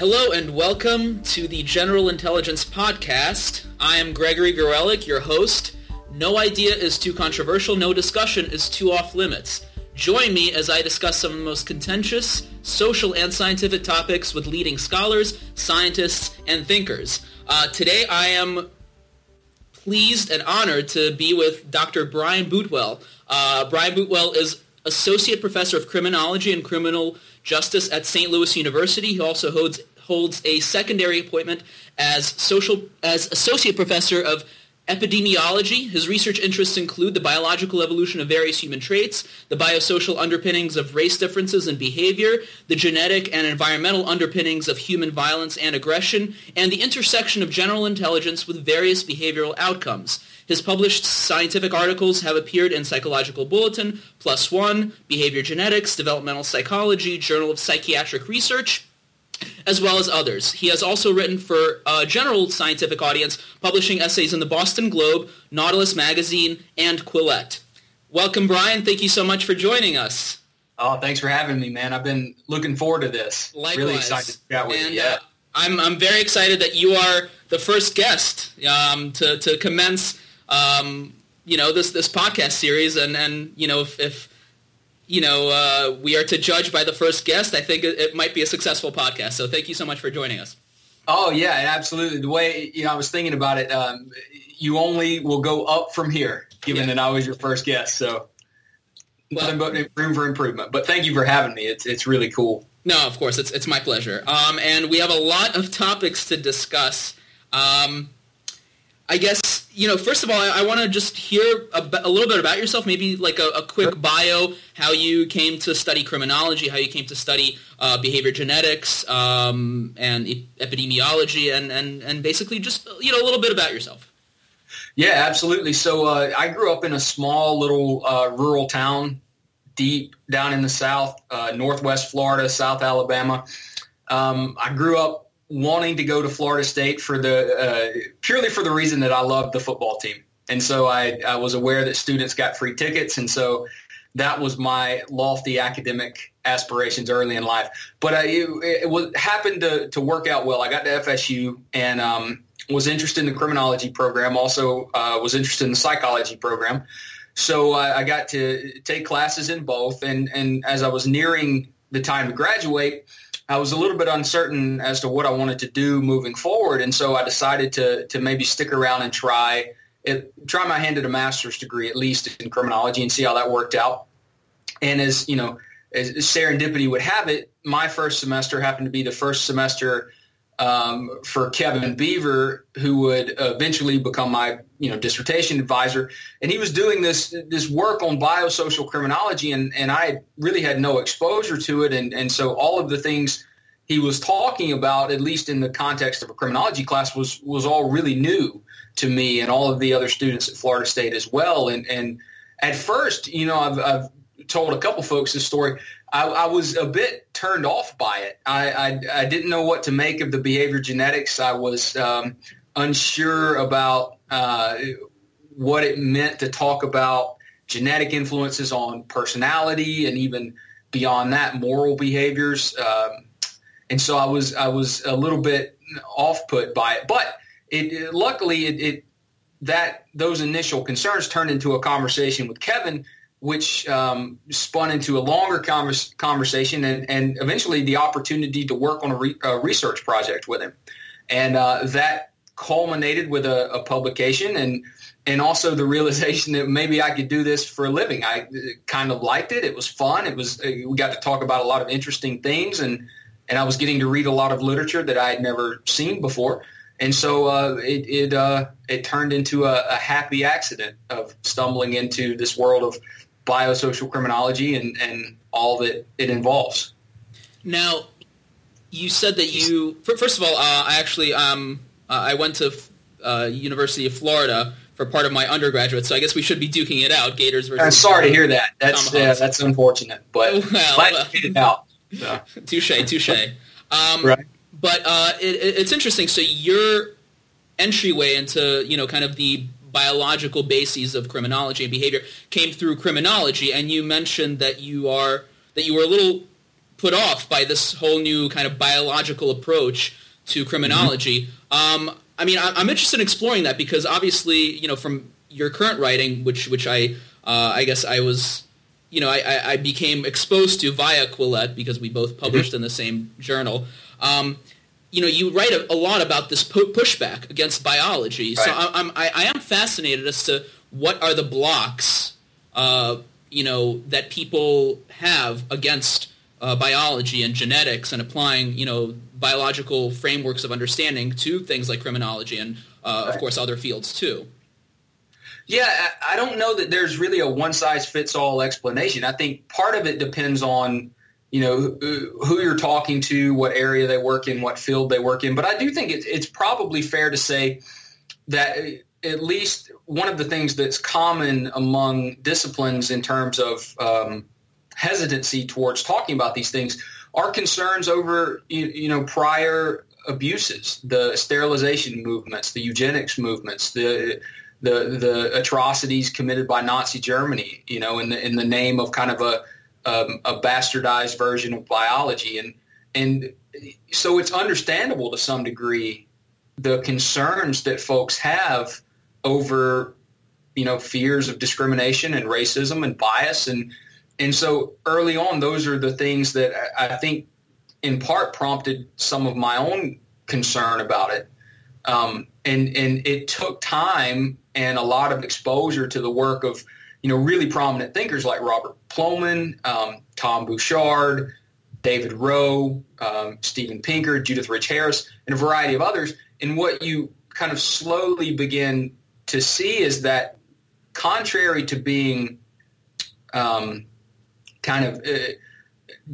Hello and welcome to the General Intelligence Podcast. I am Gregory Gorelick, your host. No idea is too controversial, no discussion is too off limits. Join me as I discuss some of the most contentious social and scientific topics with leading scholars, scientists, and thinkers. Uh, today I am pleased and honored to be with Dr. Brian Boutwell. Uh, Brian Boutwell is Associate Professor of Criminology and Criminal Justice at St. Louis University. He also holds, holds a secondary appointment as, social, as Associate Professor of Epidemiology. His research interests include the biological evolution of various human traits, the biosocial underpinnings of race differences and behavior, the genetic and environmental underpinnings of human violence and aggression, and the intersection of general intelligence with various behavioral outcomes. His published scientific articles have appeared in Psychological Bulletin, ONE, Behavior Genetics, Developmental Psychology, Journal of Psychiatric Research, as well as others. He has also written for a general scientific audience, publishing essays in the Boston Globe, Nautilus Magazine, and Quillette. Welcome, Brian. Thank you so much for joining us. Oh, thanks for having me, man. I've been looking forward to this. Likewise. Really excited to chat with and, you. Yeah. Uh, I'm, I'm very excited that you are the first guest um, to, to commence, um, you know, this, this podcast series. And, and you know, if, if you know, uh, we are to judge by the first guest, I think it, it might be a successful podcast. So thank you so much for joining us. Oh yeah, absolutely. The way you know, I was thinking about it. Um, you only will go up from here, given Yeah. that I was your first guest. So Well- nothing but room for improvement. But thank you for having me. It's it's really cool. No, of course, it's it's my pleasure. Um, and we have a lot of topics to discuss. Um, I guess you know. First of all, I, I want to just hear a little bit about yourself. Maybe like a, a quick bio, how you came to study criminology, how you came to study uh, behavior genetics um, and e- epidemiology, and, and and basically just you know a little bit about yourself. Yeah, absolutely. So uh, I grew up in a small little uh, rural town deep down in the south, uh, northwest Florida, South Alabama. Um, I grew up wanting to go to Florida State for the uh, purely for the reason that I loved the football team, and so I, I was aware that students got free tickets, and so that was my lofty academic aspirations early in life. But I, it, it was, happened to, to work out well. I got to FSU and um, was interested in the criminology program. Also uh, was interested in the psychology program. So I, I got to take classes in both. And, and as I was nearing the time to graduate, I was a little bit uncertain as to what I wanted to do moving forward. And so I decided to, to maybe stick around and try it, try my hand at a master's degree, at least in criminology, and see how that worked out. And as you know, as serendipity would have it, my first semester happened to be the first semester um, for Kevin Beaver, who would eventually become my you know dissertation advisor. And he was doing this this work on biosocial criminology, and and I really had no exposure to it, and and so all of the things he was talking about, at least in the context of a criminology class, was was all really new to me and all of the other students at Florida State as well. And and at first, you know, I've, I've told a couple folks this story. I, I was a bit turned off by it. I, I, I didn't know what to make of the behavior genetics. I was um, unsure about uh, what it meant to talk about genetic influences on personality and even beyond that, moral behaviors. Um, and so I was I was a little bit off put by it, but it, it luckily it, it that those initial concerns turned into a conversation with Kevin, which um, spun into a longer convers- conversation and, and eventually the opportunity to work on a, re- a research project with him. And uh, that culminated with a, a, publication and and also the realization that maybe I could do this for a living. I kind of liked it. It was fun. It was we got to talk about a lot of interesting things and and I was getting to read a lot of literature that I had never seen before. And so uh, it it, uh, it turned into a, a, happy accident of stumbling into this world of biosocial criminology and, and all that it involves. Now, you said that you first of all, uh, I actually um, I went to uh, University of Florida for part of my undergraduate, so I guess we should be duking it out. Gators versus. I'm sorry to hear that. That's yeah, that's unfortunate, but well, glad to it out. So. touche, touche. Um, right. But uh, it, it's interesting. So your entryway into you know kind of the biological bases of criminology and behavior came through criminology, and you mentioned that you are that you were a little put off by this whole new kind of biological approach to criminology. Mm-hmm. Um, I mean, I'm interested in exploring that because obviously, you know, from your current writing, which which I uh, I guess I was, you know, I, I became exposed to via Quillette because we both published mm-hmm. in the same journal. Um, you know, you write a, a lot about this pu- pushback against biology. Right. So I, I'm I, I, am fascinated as to what are the blocks, uh, you know, that people have against uh, biology and genetics and applying, you know, biological frameworks of understanding to things like criminology and, uh, right. of course, other fields too. Yeah, I don't know that there's really a one size fits all explanation. I think part of it depends on you know who you're talking to, what area they work in, what field they work in. But I do think it's, probably fair to say that at least one of the things that's common among disciplines in terms of um, hesitancy towards talking about these things are concerns over you, you know prior abuses, the sterilization movements, the eugenics movements, the the the atrocities committed by Nazi Germany, you know, in the in the name of kind of a um, a bastardized version of biology, and and so it's understandable to some degree the concerns that folks have over you know fears of discrimination and racism and bias. And and so early on those are the things that I think in part prompted some of my own concern about it. Um, and and it took time and a lot of exposure to the work of you know really prominent thinkers like Robert Plomin, um, Tom Bouchard, David Rowe, um, Pinker, Judith Rich Harris, and a variety of others. And what you kind of slowly begin to see is that contrary to being um, kind of uh,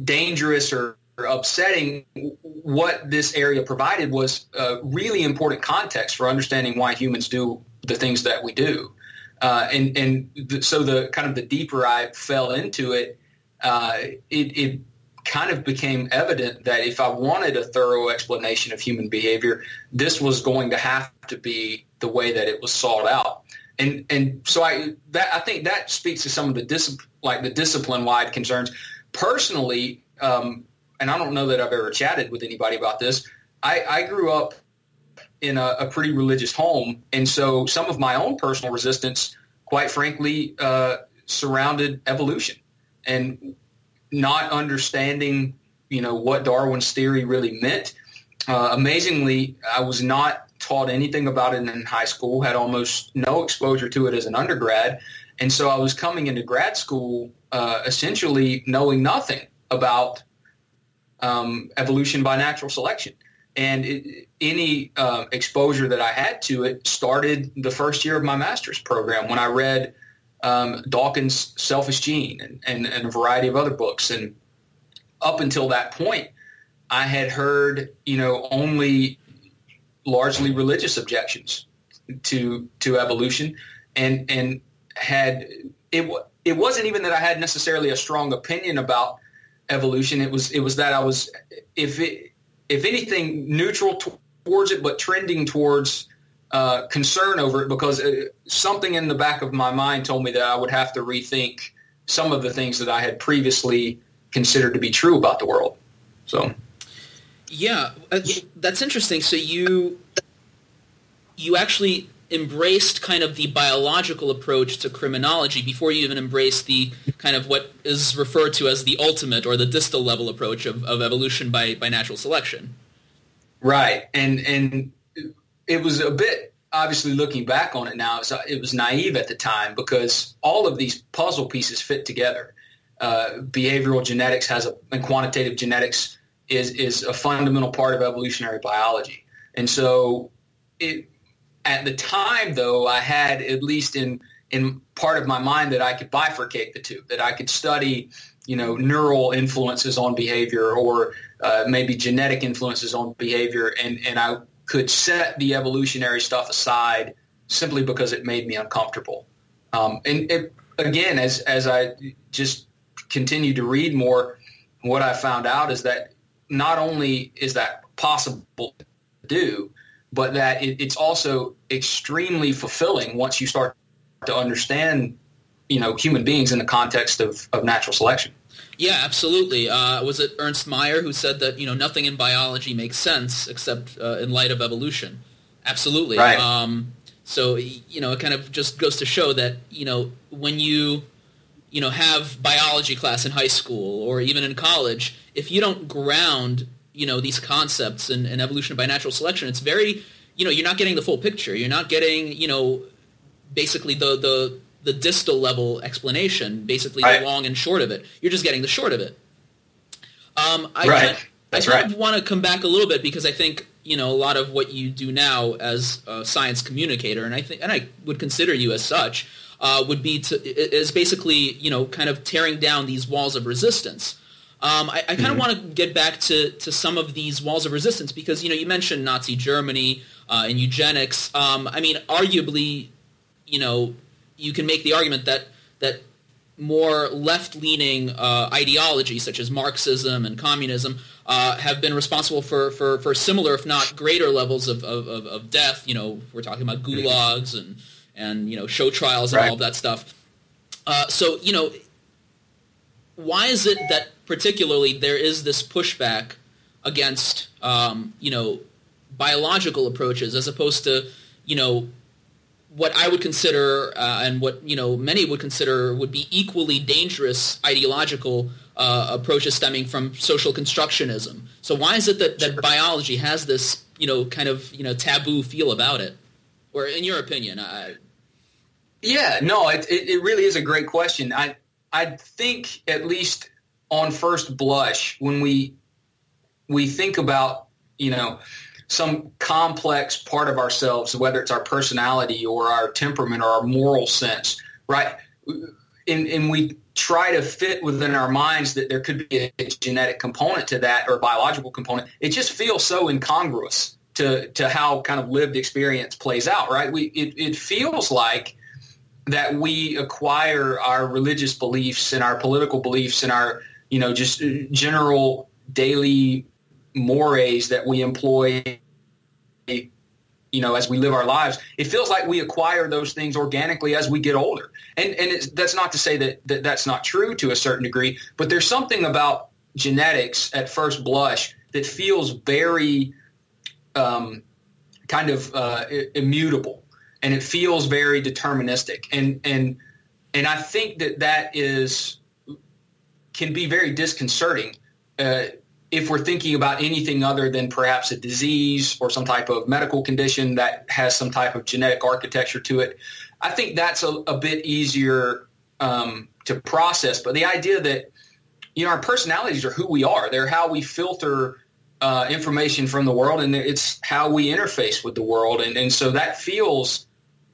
dangerous or upsetting, what this area provided was a really important context for understanding why humans do the things that we do. Uh, and and so the kind of the deeper I fell into it, uh, it, it kind of became evident that if I wanted a thorough explanation of human behavior, this was going to have to be the way that it was sought out. And and so I that I think that speaks to some of the dis- like the discipline wide concerns. Personally, um, and I don't know that I've ever chatted with anybody about this. I, I grew up in a, a, pretty religious home, and so some of my own personal resistance, quite frankly, uh, surrounded evolution and not understanding, you know, what Darwin's theory really meant. Uh, amazingly, I was not taught anything about it in high school. Had almost no exposure to it as an undergrad, and so I was coming into grad school uh, essentially knowing nothing about um, evolution by natural selection. And it, any uh, exposure that I had to it started the first year of my master's program when I read um, Dawkins' Selfish Gene and, and, and, a variety of other books. And up until that point, I had heard, you know, only largely religious objections to to evolution, and and had it. It wasn't even that I had necessarily a strong opinion about evolution. It was it was that I was if it if anything neutral towards it, but trending towards uh, concern over it because uh, something in the back of my mind told me that I would have to rethink some of the things that I had previously considered to be true about the world. So, yeah, uh, that's interesting. So you you actually embraced kind of the biological approach to criminology before you even embraced the kind of what is referred to as the ultimate or the distal level approach of, of evolution by, by natural selection. Right. And, and it was a bit, obviously looking back on it now, it was naive at the time because all of these puzzle pieces fit together. Uh, behavioral genetics has a, and quantitative genetics is, is a fundamental part of evolutionary biology. And so it, at the time, though, I had at least in in part of my mind that I could bifurcate the two, that I could study, you know, neural influences on behavior or uh, maybe genetic influences on behavior, and and I could set the evolutionary stuff aside simply because it made me uncomfortable. Um, and it, again, as as I just continued to read more, what I found out is that not only is that possible to do, but that it, it's also extremely fulfilling once you start to understand, you know, human beings in the context of, of natural selection. Yeah, absolutely. Uh, was it Ernst Mayr who said that you know nothing in biology makes sense except uh, in light of evolution? Absolutely. Right. Um, so you know, it kind of just goes to show that you know when you you know have biology class in high school or even in college, if you don't ground you know these concepts and, in evolution by natural selection, it's very you know you're not getting the full picture. You're not getting you know basically the the the distal level explanation, basically right. the long and short of it. You're just getting the short of it. Um, I right. Kind, I kind right. of want to come back a little bit because I think you know a lot of what you do now as a science communicator, and I think and I would consider you as such, uh, would be to is basically you know kind of tearing down these walls of resistance. Um, I, I kind of mm-hmm. want to get back to, to some of these walls of resistance because you know you mentioned Nazi Germany uh, and eugenics. Um, I mean, arguably, you know, you can make the argument that that more left-leaning uh, ideologies such as Marxism and communism uh, have been responsible for, for, for similar, if not greater, levels of, of, of, death. You know, we're talking about gulags and and you know show trials and right. all of that stuff. Uh, so you know, why is it that particularly there is this pushback against um, you know biological approaches as opposed to you know what I would consider uh, and what you know many would consider would be equally dangerous ideological uh, approaches stemming from social constructionism. So why is it that, that sure. biology has this you know kind of you know taboo feel about it, or in your opinion? I... Yeah, no, it, it, it really is a great question. I I think at least on first blush when we we think about you know some complex part of ourselves, whether it's our personality or our temperament or our moral sense, right? And, and we try to fit within our minds that there could be a genetic component to that or a biological component. It just feels so incongruous to, to how kind of lived experience plays out, right? We, it, it feels like that we acquire our religious beliefs and our political beliefs and our, you know, just general daily mores that we employ you know as we live our lives it feels like we acquire those things organically as we get older. And and that's not to say that, that that's not true to a certain degree but there's something about genetics at first blush that feels very um, kind of uh, immutable and it feels very deterministic. And and and I think that that is can be very disconcerting uh, if we're thinking about anything other than perhaps a disease or some type of medical condition that has some type of genetic architecture to it, I think that's a, a bit easier um, to process. But the idea that you know our personalities are who we are; they're how we filter uh, information from the world, and it's how we interface with the world, and, and so that feels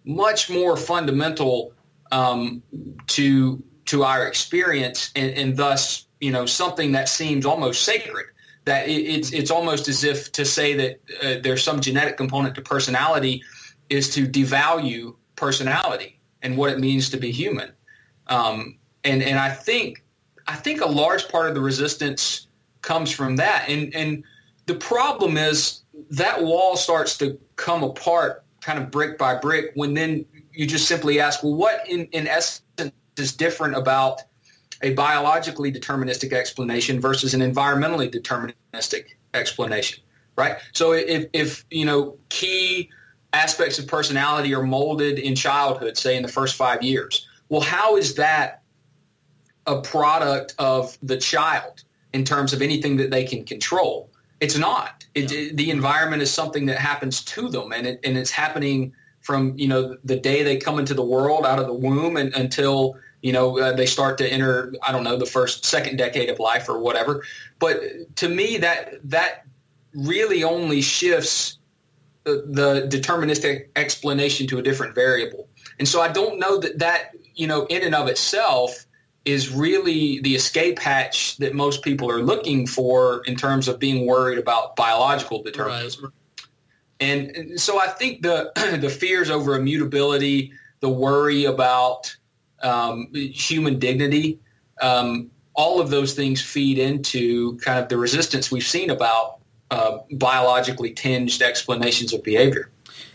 much more fundamental um, to to our experience, and, and thus you know something that seems almost sacred that it, it's it's almost as if to say that uh, there's some genetic component to personality is to devalue personality and what it means to be human. Um, and and I think I think a large part of the resistance comes from that. And and the problem is that wall starts to come apart kind of brick by brick when then you just simply ask well what in, in essence is different about a biologically deterministic explanation versus an environmentally deterministic explanation, right? So if, if you know key aspects of personality are molded in childhood, say in the first five years, well, how is that a product of the child in terms of anything that they can control? It's not. It, yeah. it, the environment is something that happens to them, and it, and it's happening from you know the day they come into the world out of the womb and until you know, uh, they start to enter, I don't know, the first, second decade of life or whatever. But to me, that that really only shifts the, the deterministic explanation to a different variable. And so I don't know that that, you know, in and of itself is really the escape hatch that most people are looking for in terms of being worried about biological determinism. Right. And, so I think the the fears over immutability, the worry about um, human dignity. Um, all of those things feed into kind of the resistance we've seen about uh, biologically tinged explanations of behavior.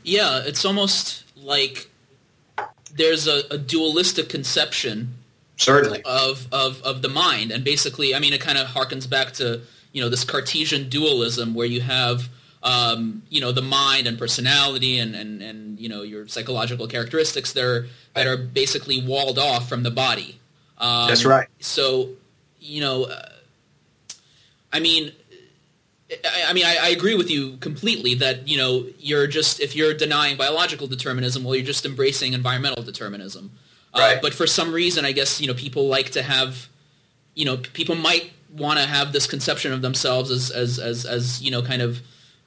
Yeah, it's almost like there's a, a dualistic conception certainly of of of the mind, and basically, I mean, it kind of harkens back to you know this Cartesian dualism where you have um, you know the mind and personality and, and, and you know your psychological characteristics that are that are basically walled off from the body. Um, That's right. So you know, uh, I mean, I, I mean, I, I, agree with you completely that you know you're just if you're denying biological determinism, well, you're just embracing environmental determinism. Uh, right. Uh, but for some reason, I guess you know people like to have, you know, people might want to have this conception of themselves as as as, as you know, kind of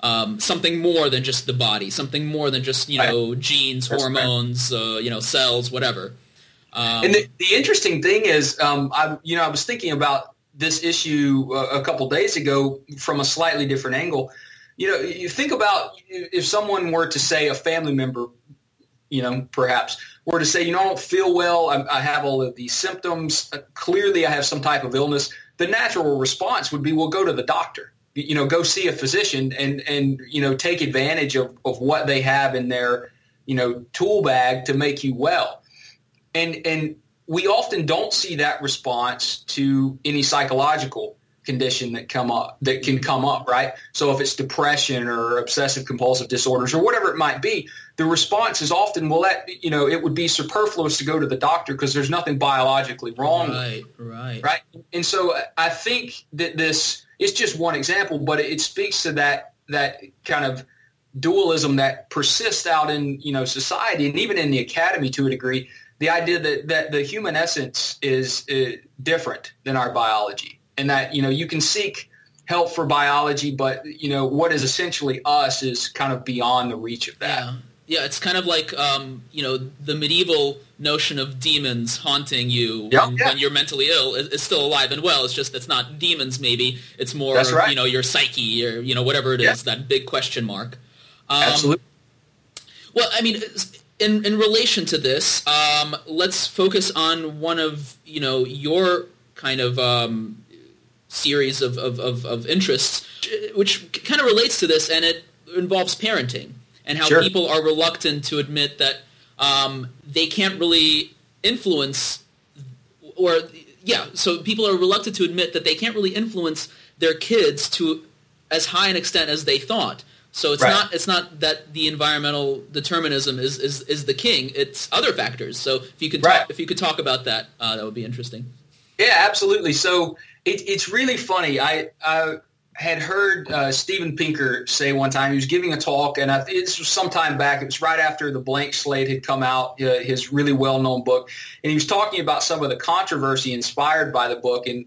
um, something more than just the body, something more than just you know right. genes, hormones, uh, you know, cells, whatever. Um, and the, the, interesting thing is, um, I you know I was thinking about this issue a, a couple days ago from a slightly different angle. You know, you think about if someone were to say a family member, you know, perhaps were to say, you know, I don't feel well, I, I have all of these symptoms, uh, clearly I have some type of illness. The natural response would be, well, go to the doctor you know, go see a physician and, and, you know, take advantage of, of what they have in their, you know, tool bag to make you well. And, and we often don't see that response to any psychological condition that come up that can come up right? So if it's depression or obsessive compulsive disorders or whatever it might be the response is often well that you know it would be superfluous to go to the doctor because there's nothing biologically wrong right right. Right? And so i think that this it's just one example, but it, speaks to that that kind of dualism that persists out in you know society and even in the academy to a degree. The idea that that the human essence is uh, different than our biology, and that you know you can seek help for biology, but you know what is essentially us is kind of beyond the reach of that. Yeah. Yeah, it's kind of like um, you know the medieval notion of demons haunting you yep, when, yeah. when, you're mentally ill is, still alive and well. It's just it's not demons. Maybe it's more right. you know your psyche or you know whatever it is that big question mark. Um, Absolutely. Well, I mean, in in relation to this, um, let's focus on one of you know your kind of um, series of, of, of, of interests, which kind of relates to this, and it involves parenting and how sure. people are reluctant to admit that um, they can't really influence or yeah so people are reluctant to admit that they can't really influence their kids to as high an extent as they thought. So it's right. not it's not that the environmental determinism is, is, is the king it's other factors. So if you could talk, if you could talk about that uh, that would be interesting. Yeah absolutely. So it, it's really funny. I, I had heard uh, Steven Pinker say one time he was giving a talk, and I, this was some time back. It was right after the Blank Slate had come out, uh, his really well-known book, and he was talking about some of the controversy inspired by the book. And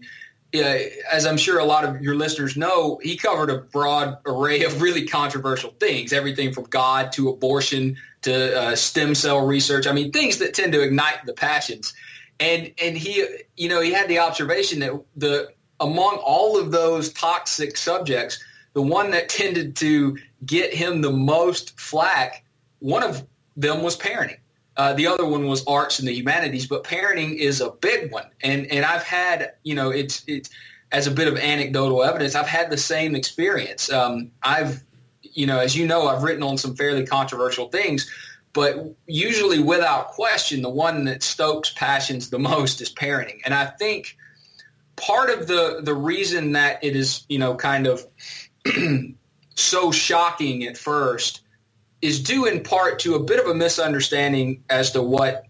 uh, as I'm sure a lot of your listeners know, he covered a broad array of really controversial things, everything from God to abortion to uh, stem cell research. I mean, things that tend to ignite the passions. And and he, you know, he had the observation that the among all of those toxic subjects, the one that tended to get him the most flack, one of them was parenting. Uh, the other one was arts and the humanities, but parenting is a big one. And and I've had, you know, it's it's as a bit of anecdotal evidence. I've had the same experience. Um, I've, you know, as you know, I've written on some fairly controversial things, but usually, without question, the one that stokes passions the most is parenting. And I think part of the the reason that it is you know kind of so shocking at first is due in part to a bit of a misunderstanding as to what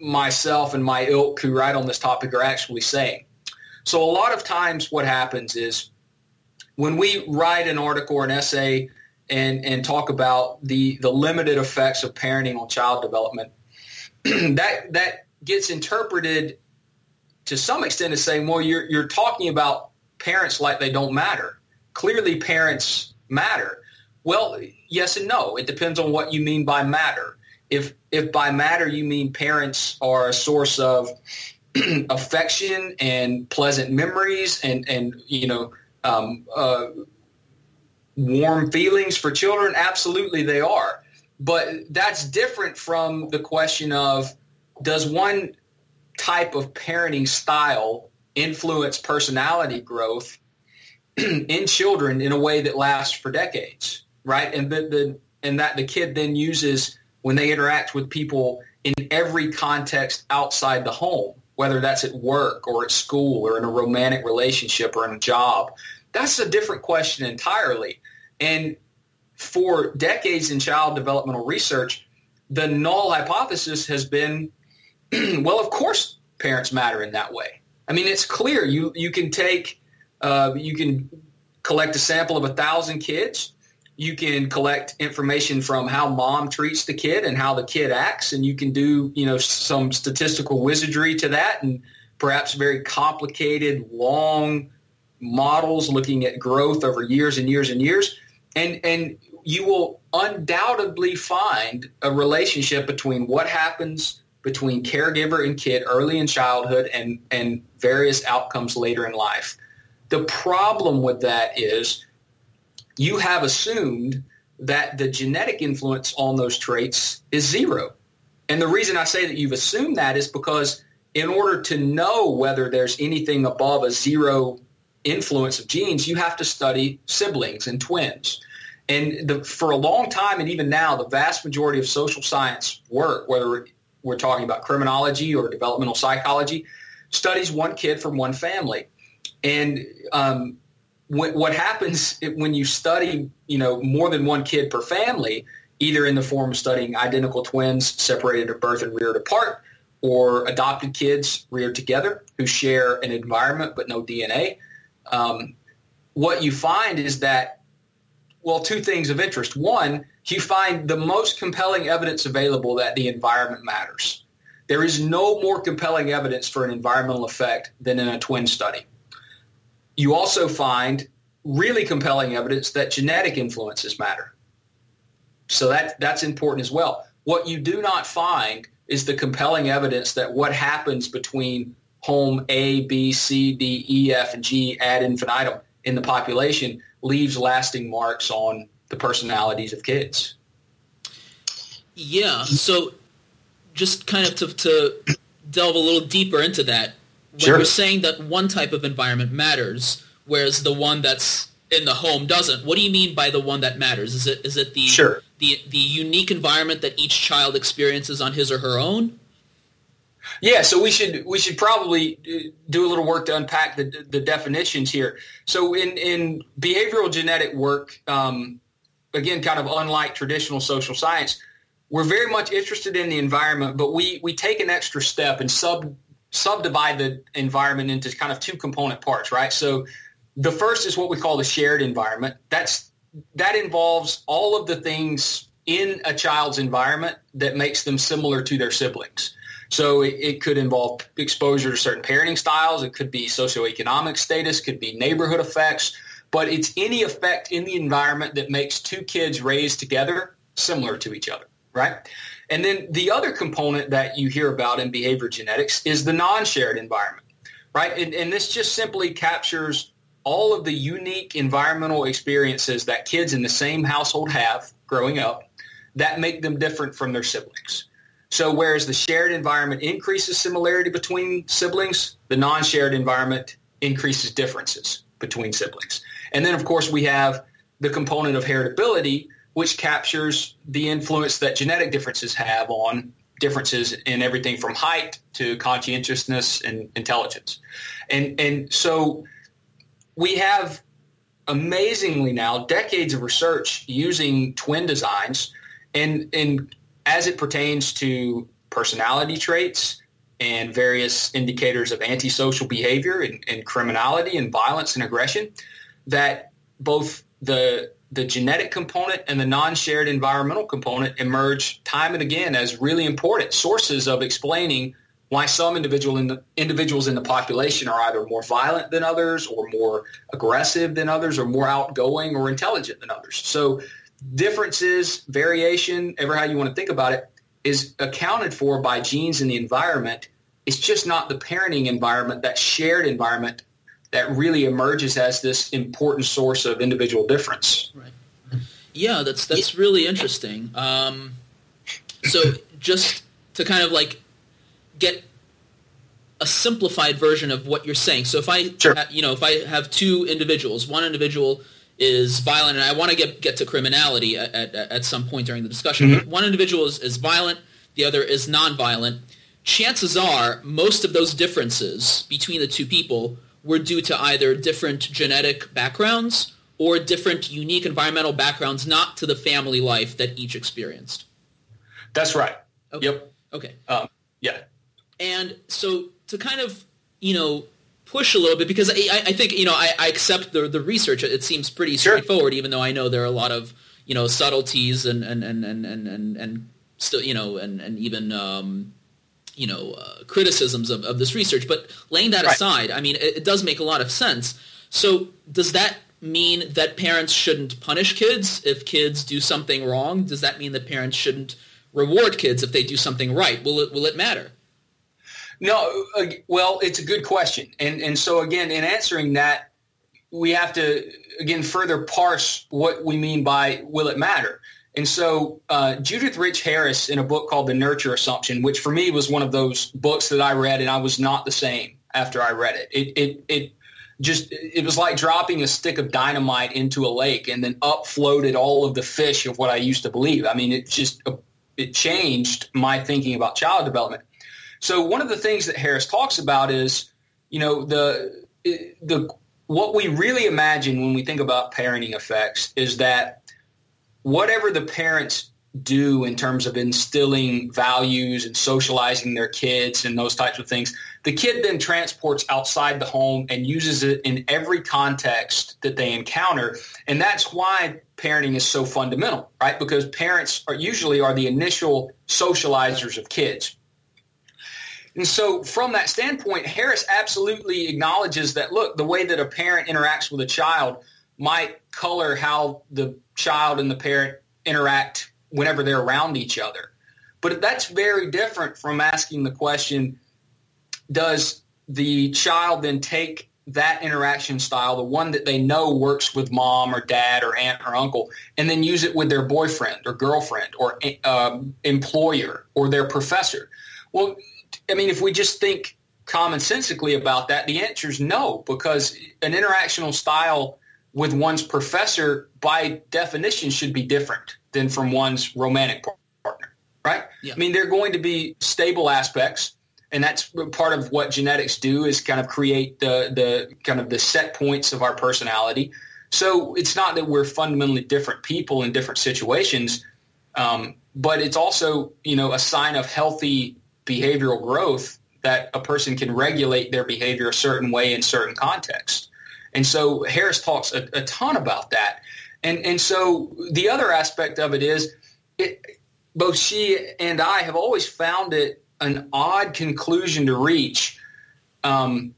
myself and my ilk who write on this topic are actually saying. So a lot of times what happens is when we write an article or an essay and, and talk about the, the limited effects of parenting on child development, that that gets interpreted to some extent is saying, well, you're, you're talking about parents like they don't matter. Clearly parents matter. Well, yes and no. It depends on what you mean by matter. If, if by matter you mean parents are a source of affection and pleasant memories and, and you know, um, uh, warm feelings for children, absolutely they are. But that's different from the question of does one type of parenting style influence personality growth in children in a way that lasts for decades, right? And the, the and that the kid then uses when they interact with people in every context outside the home, whether that's at work or at school or in a romantic relationship or in a job. That's a different question entirely. And for decades in child developmental research, the null hypothesis has been, well, of course parents matter in that way. I mean, it's clear. You you can take, uh, you can collect a sample of a thousand kids. You can collect information from how mom treats the kid and how the kid acts, and you can do you know some statistical wizardry to that, and perhaps very complicated, long models looking at growth over years and years and years, and and you will undoubtedly find a relationship between what happens between caregiver and kid early in childhood and, and various outcomes later in life. The problem with that is you have assumed that the genetic influence on those traits is zero. And the reason I say that you've assumed that is because in order to know whether there's anything above a zero influence of genes, you have to study siblings and twins. And the, for a long time, and even now, the vast majority of social science work, whether we're talking about criminology or developmental psychology, studies one kid from one family. And um, what, what happens when you study, you know, more than one kid per family, either in the form of studying identical twins separated at birth and reared apart, or adopted kids reared together who share an environment but no DNA, um, what you find is that well, two things of interest. One, you find the most compelling evidence available that the environment matters. There is no more compelling evidence for an environmental effect than in a twin study. You also find really compelling evidence that genetic influences matter. So that, that's important as well. What you do not find is the compelling evidence that what happens between home A, B, C, D, E, F, G ad infinitum in the population leaves lasting marks on the personalities of kids. Yeah. So just kind of to, to delve a little deeper into that, when sure. you're saying that one type of environment matters, whereas the one that's in the home doesn't, what do you mean by the one that matters? Is it is it the sure. the the unique environment that each child experiences on his or her own? Yeah, so we should we should probably uh, do a little work to unpack the the definitions here. So in in behavioral genetic work, um, again, kind of unlike traditional social science, we're very much interested in the environment, but we we take an extra step and sub subdivide the environment into kind of two component parts, right? So the first is what we call the shared environment. That's that involves all of the things in a child's environment that makes them similar to their siblings. So it, it, could involve exposure to certain parenting styles. It could be socioeconomic status, could be neighborhood effects, but it's any effect in the environment that makes two kids raised together similar to each other, right? And then the other component that you hear about in behavior genetics is the non-shared environment, right? And, and this just simply captures all of the unique environmental experiences that kids in the same household have growing up that make them different from their siblings. So whereas the shared environment increases similarity between siblings, the non-shared environment increases differences between siblings. And then of course we have the component of heritability, which captures the influence that genetic differences have on differences in everything from height to conscientiousness and intelligence. And and so we have amazingly now decades of research using twin designs and and as it pertains to personality traits and various indicators of antisocial behavior and, and criminality and violence and aggression, that both the the genetic component and the non-shared environmental component emerge time and again as really important sources of explaining why some individual in the, individuals in the population are either more violent than others or more aggressive than others or more outgoing or intelligent than others. So differences, variation, ever how you want to think about it, is accounted for by genes in the environment. It's just not the parenting environment, that shared environment that really emerges as this important source of individual difference. Right. Yeah, that's that's really interesting. Um, so just to kind of like get a simplified version of what you're saying. So if I, sure. you know, if I have two individuals, one individual is violent, and I want to get get to criminality at, at, at some point during the discussion. Mm-hmm. One individual is, is violent, the other is nonviolent. chances are most of those differences between the two people were due to either different genetic backgrounds or different unique environmental backgrounds, not to the family life that each experienced. That's right. Okay. Yep. Okay. Um, yeah. And so to kind of, you know, push a little bit because I, I think, you know, I, I accept the, the research. It seems pretty Sure. straightforward, even though I know there are a lot of, you know, subtleties and, and, and, and, and, and, and still, you know, and, and even, um, you know, uh, criticisms of, of this research. But laying that Right. aside, I mean, it, it does make a lot of sense. So does that mean that parents shouldn't punish kids if kids do something wrong? Does that mean that parents shouldn't reward kids if they do something right? Will it will it matter? No, uh, well, it's a good question, and and so again, in answering that, we have to again further parse what we mean by will it matter. And so uh, Judith Rich Harris in a book called The Nurture Assumption, which for me was one of those books that I read, and I was not the same after I read it. It it it just it was like dropping a stick of dynamite into a lake, and then up floated all of the fish of what I used to believe. I mean, it just it changed my thinking about child development. So one of the things that Harris talks about is, you know, the the what we really imagine when we think about parenting effects is that whatever the parents do in terms of instilling values and socializing their kids and those types of things, the kid then transports outside the home and uses it in every context that they encounter. And that's why parenting is so fundamental, right? Because parents are usually are the initial socializers of kids. And so from that standpoint, Harris absolutely acknowledges that, look, the way that a parent interacts with a child might color how the child and the parent interact whenever they're around each other. But that's very different from asking the question, does the child then take that interaction style, the one that they know works with mom or dad or aunt or uncle, and then use it with their boyfriend or girlfriend or um, employer or their professor? Well, I mean, if we just think commonsensically about that, the answer is no, because an interactional style with one's professor, by definition, should be different than from one's romantic partner, right? Yeah. I mean, there are going to be stable aspects, and that's part of what genetics do is kind of create the the kind of the set points of our personality. So it's not that we're fundamentally different people in different situations, um, but it's also you know a sign of healthy behavioral growth that a person can regulate their behavior a certain way in certain contexts. And so Harris talks a, a ton about that. And and so the other aspect of it is it, both she and I have always found it an odd conclusion to reach um,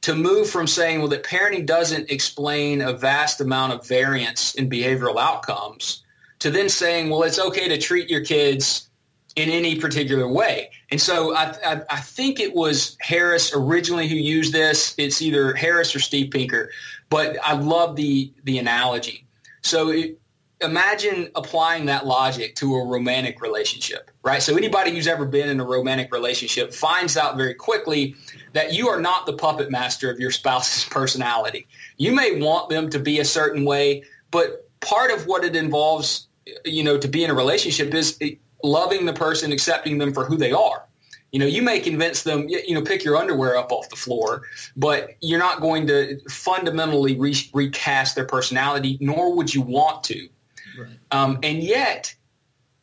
to move from saying, well, that parenting doesn't explain a vast amount of variance in behavioral outcomes to then saying, well, it's okay to treat your kids in any particular way. And so I, I, I, think it was Harris originally who used this. It's either Harris or Steve Pinker, but I love the, the analogy. So it, imagine applying that logic to a romantic relationship, right? So anybody who's ever been in a romantic relationship finds out very quickly that you are not the puppet master of your spouse's personality. You may want them to be a certain way, but part of what it involves, you know, to be in a relationship is loving the person, accepting them for who they are. You know, you may convince them, you know, pick your underwear up off the floor, but you're not going to fundamentally re- recast their personality, nor would you want to. Right. Um, and yet,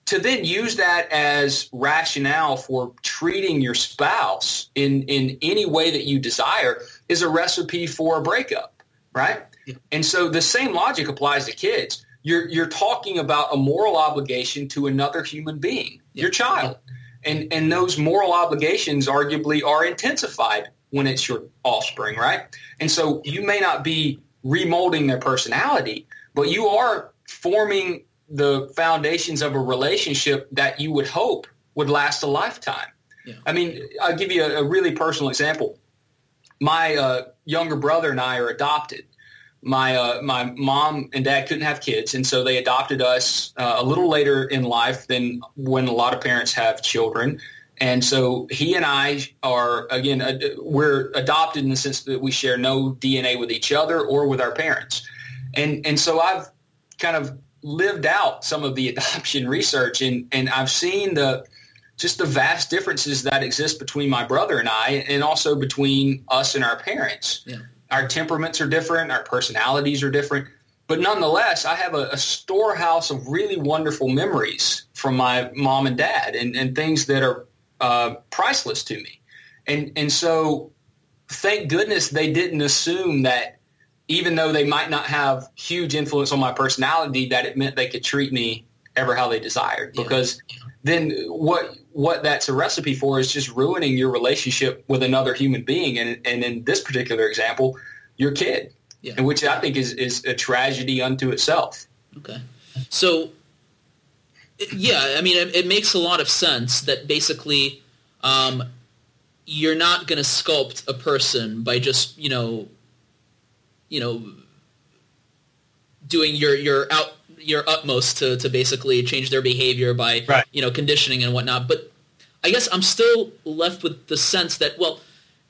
to then use that as rationale for treating your spouse in, in any way that you desire is a recipe for a breakup, right? Yeah. And so the same logic applies to kids. You're, you're talking about a moral obligation to another human being, Yeah. your child. And, and those moral obligations arguably are intensified when it's your offspring, right? And so you may not be remolding their personality, but you are forming the foundations of a relationship that you would hope would last a lifetime. Yeah. I mean, I'll give you a, a really personal example. My uh, younger brother and I are adopted. My uh, my mom and dad couldn't have kids, and so they adopted us uh, a little later in life than when a lot of parents have children. And so he and I are again we're adopted in the sense that we share no DNA with each other or with our parents. And and so I've kind of lived out some of the adoption research and, and I've seen the just the vast differences that exist between my brother and I, and also between us and our parents. Yeah. Our temperaments are different, our personalities are different, but nonetheless, I have a, a storehouse of really wonderful memories from my mom and dad, and, and things that are uh, priceless to me. And and so, thank goodness they didn't assume that even though they might not have huge influence on my personality, that it meant they could treat me ever how they desired. Because yeah. then what what that's a recipe for is just ruining your relationship with another human being, and and in this particular example, your kid, yeah. and which I think is is a tragedy unto itself. Okay, so yeah, I mean, it, it makes a lot of sense that basically. Um, you're not going to sculpt a person by just you know you know doing your your out your utmost to, to basically change their behavior by right. you know conditioning and whatnot but i guess i'm still left with the sense that well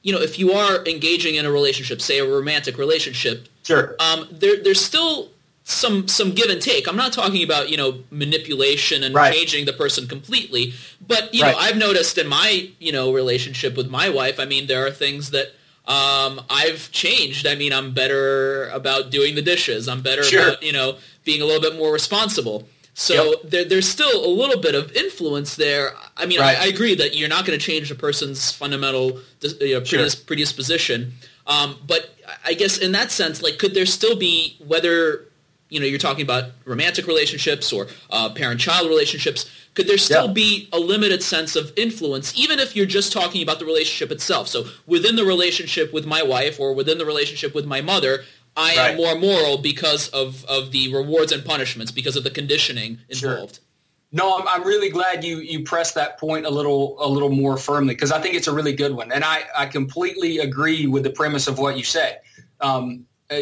you know if you are engaging in a relationship say a romantic relationship sure um, there, there's still some some give and take. I'm not talking about you know manipulation and right. changing the person completely, but you right. know I've noticed in my you know relationship with my wife. I mean there are things that um, I've changed. I mean I'm better about doing the dishes. I'm better sure. about you know being a little bit more responsible. So yep. there, there's still a little bit of influence there. I mean, right. I, I, agree that you're not going to change a person's fundamental you know, sure. predisposition. Um, but I guess in that sense, like, could there still be whether you know, you're talking about romantic relationships or uh, parent-child relationships. Could there still yeah. be a limited sense of influence, even if you're just talking about the relationship itself? So within the relationship with my wife or within the relationship with my mother, I right. am more moral because of, of the rewards and punishments, because of the conditioning involved. Sure. No, I'm, I'm really glad you, you pressed that point a little a little more firmly because I think it's a really good one, and I, I completely agree with the premise of what you said. Um, uh,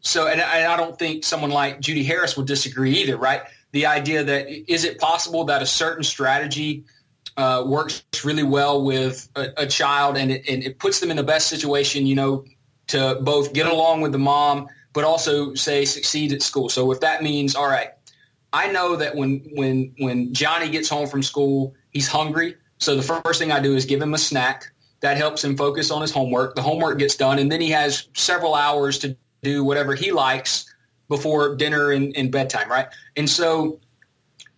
so, and, and I don't think someone like Judy Harris would disagree either, right? The idea that is it possible that a certain strategy uh, works really well with a, a child and it, and it puts them in the best situation, you know, to both get along with the mom, but also say succeed at school. So if that means, all right, I know that when when when Johnny gets home from school, he's hungry. So the first thing I do is give him a snack. That helps him focus on his homework. The homework gets done, and then he has several hours to do whatever he likes before dinner and, and bedtime, right? And so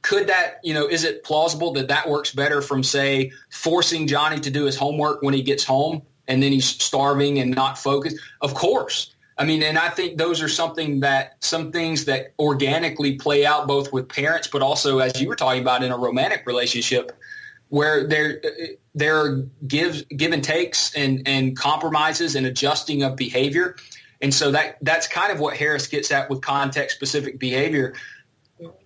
could that, you know, is it plausible that that works better from, say, forcing Johnny to do his homework when he gets home and then he's starving and not focused? Of course. I mean, and I think those are something that some things that organically play out both with parents, but also as you were talking about in a romantic relationship, where there there are give give and takes and and compromises and adjusting of behavior. And so that that's kind of what Harris gets at with context specific behavior.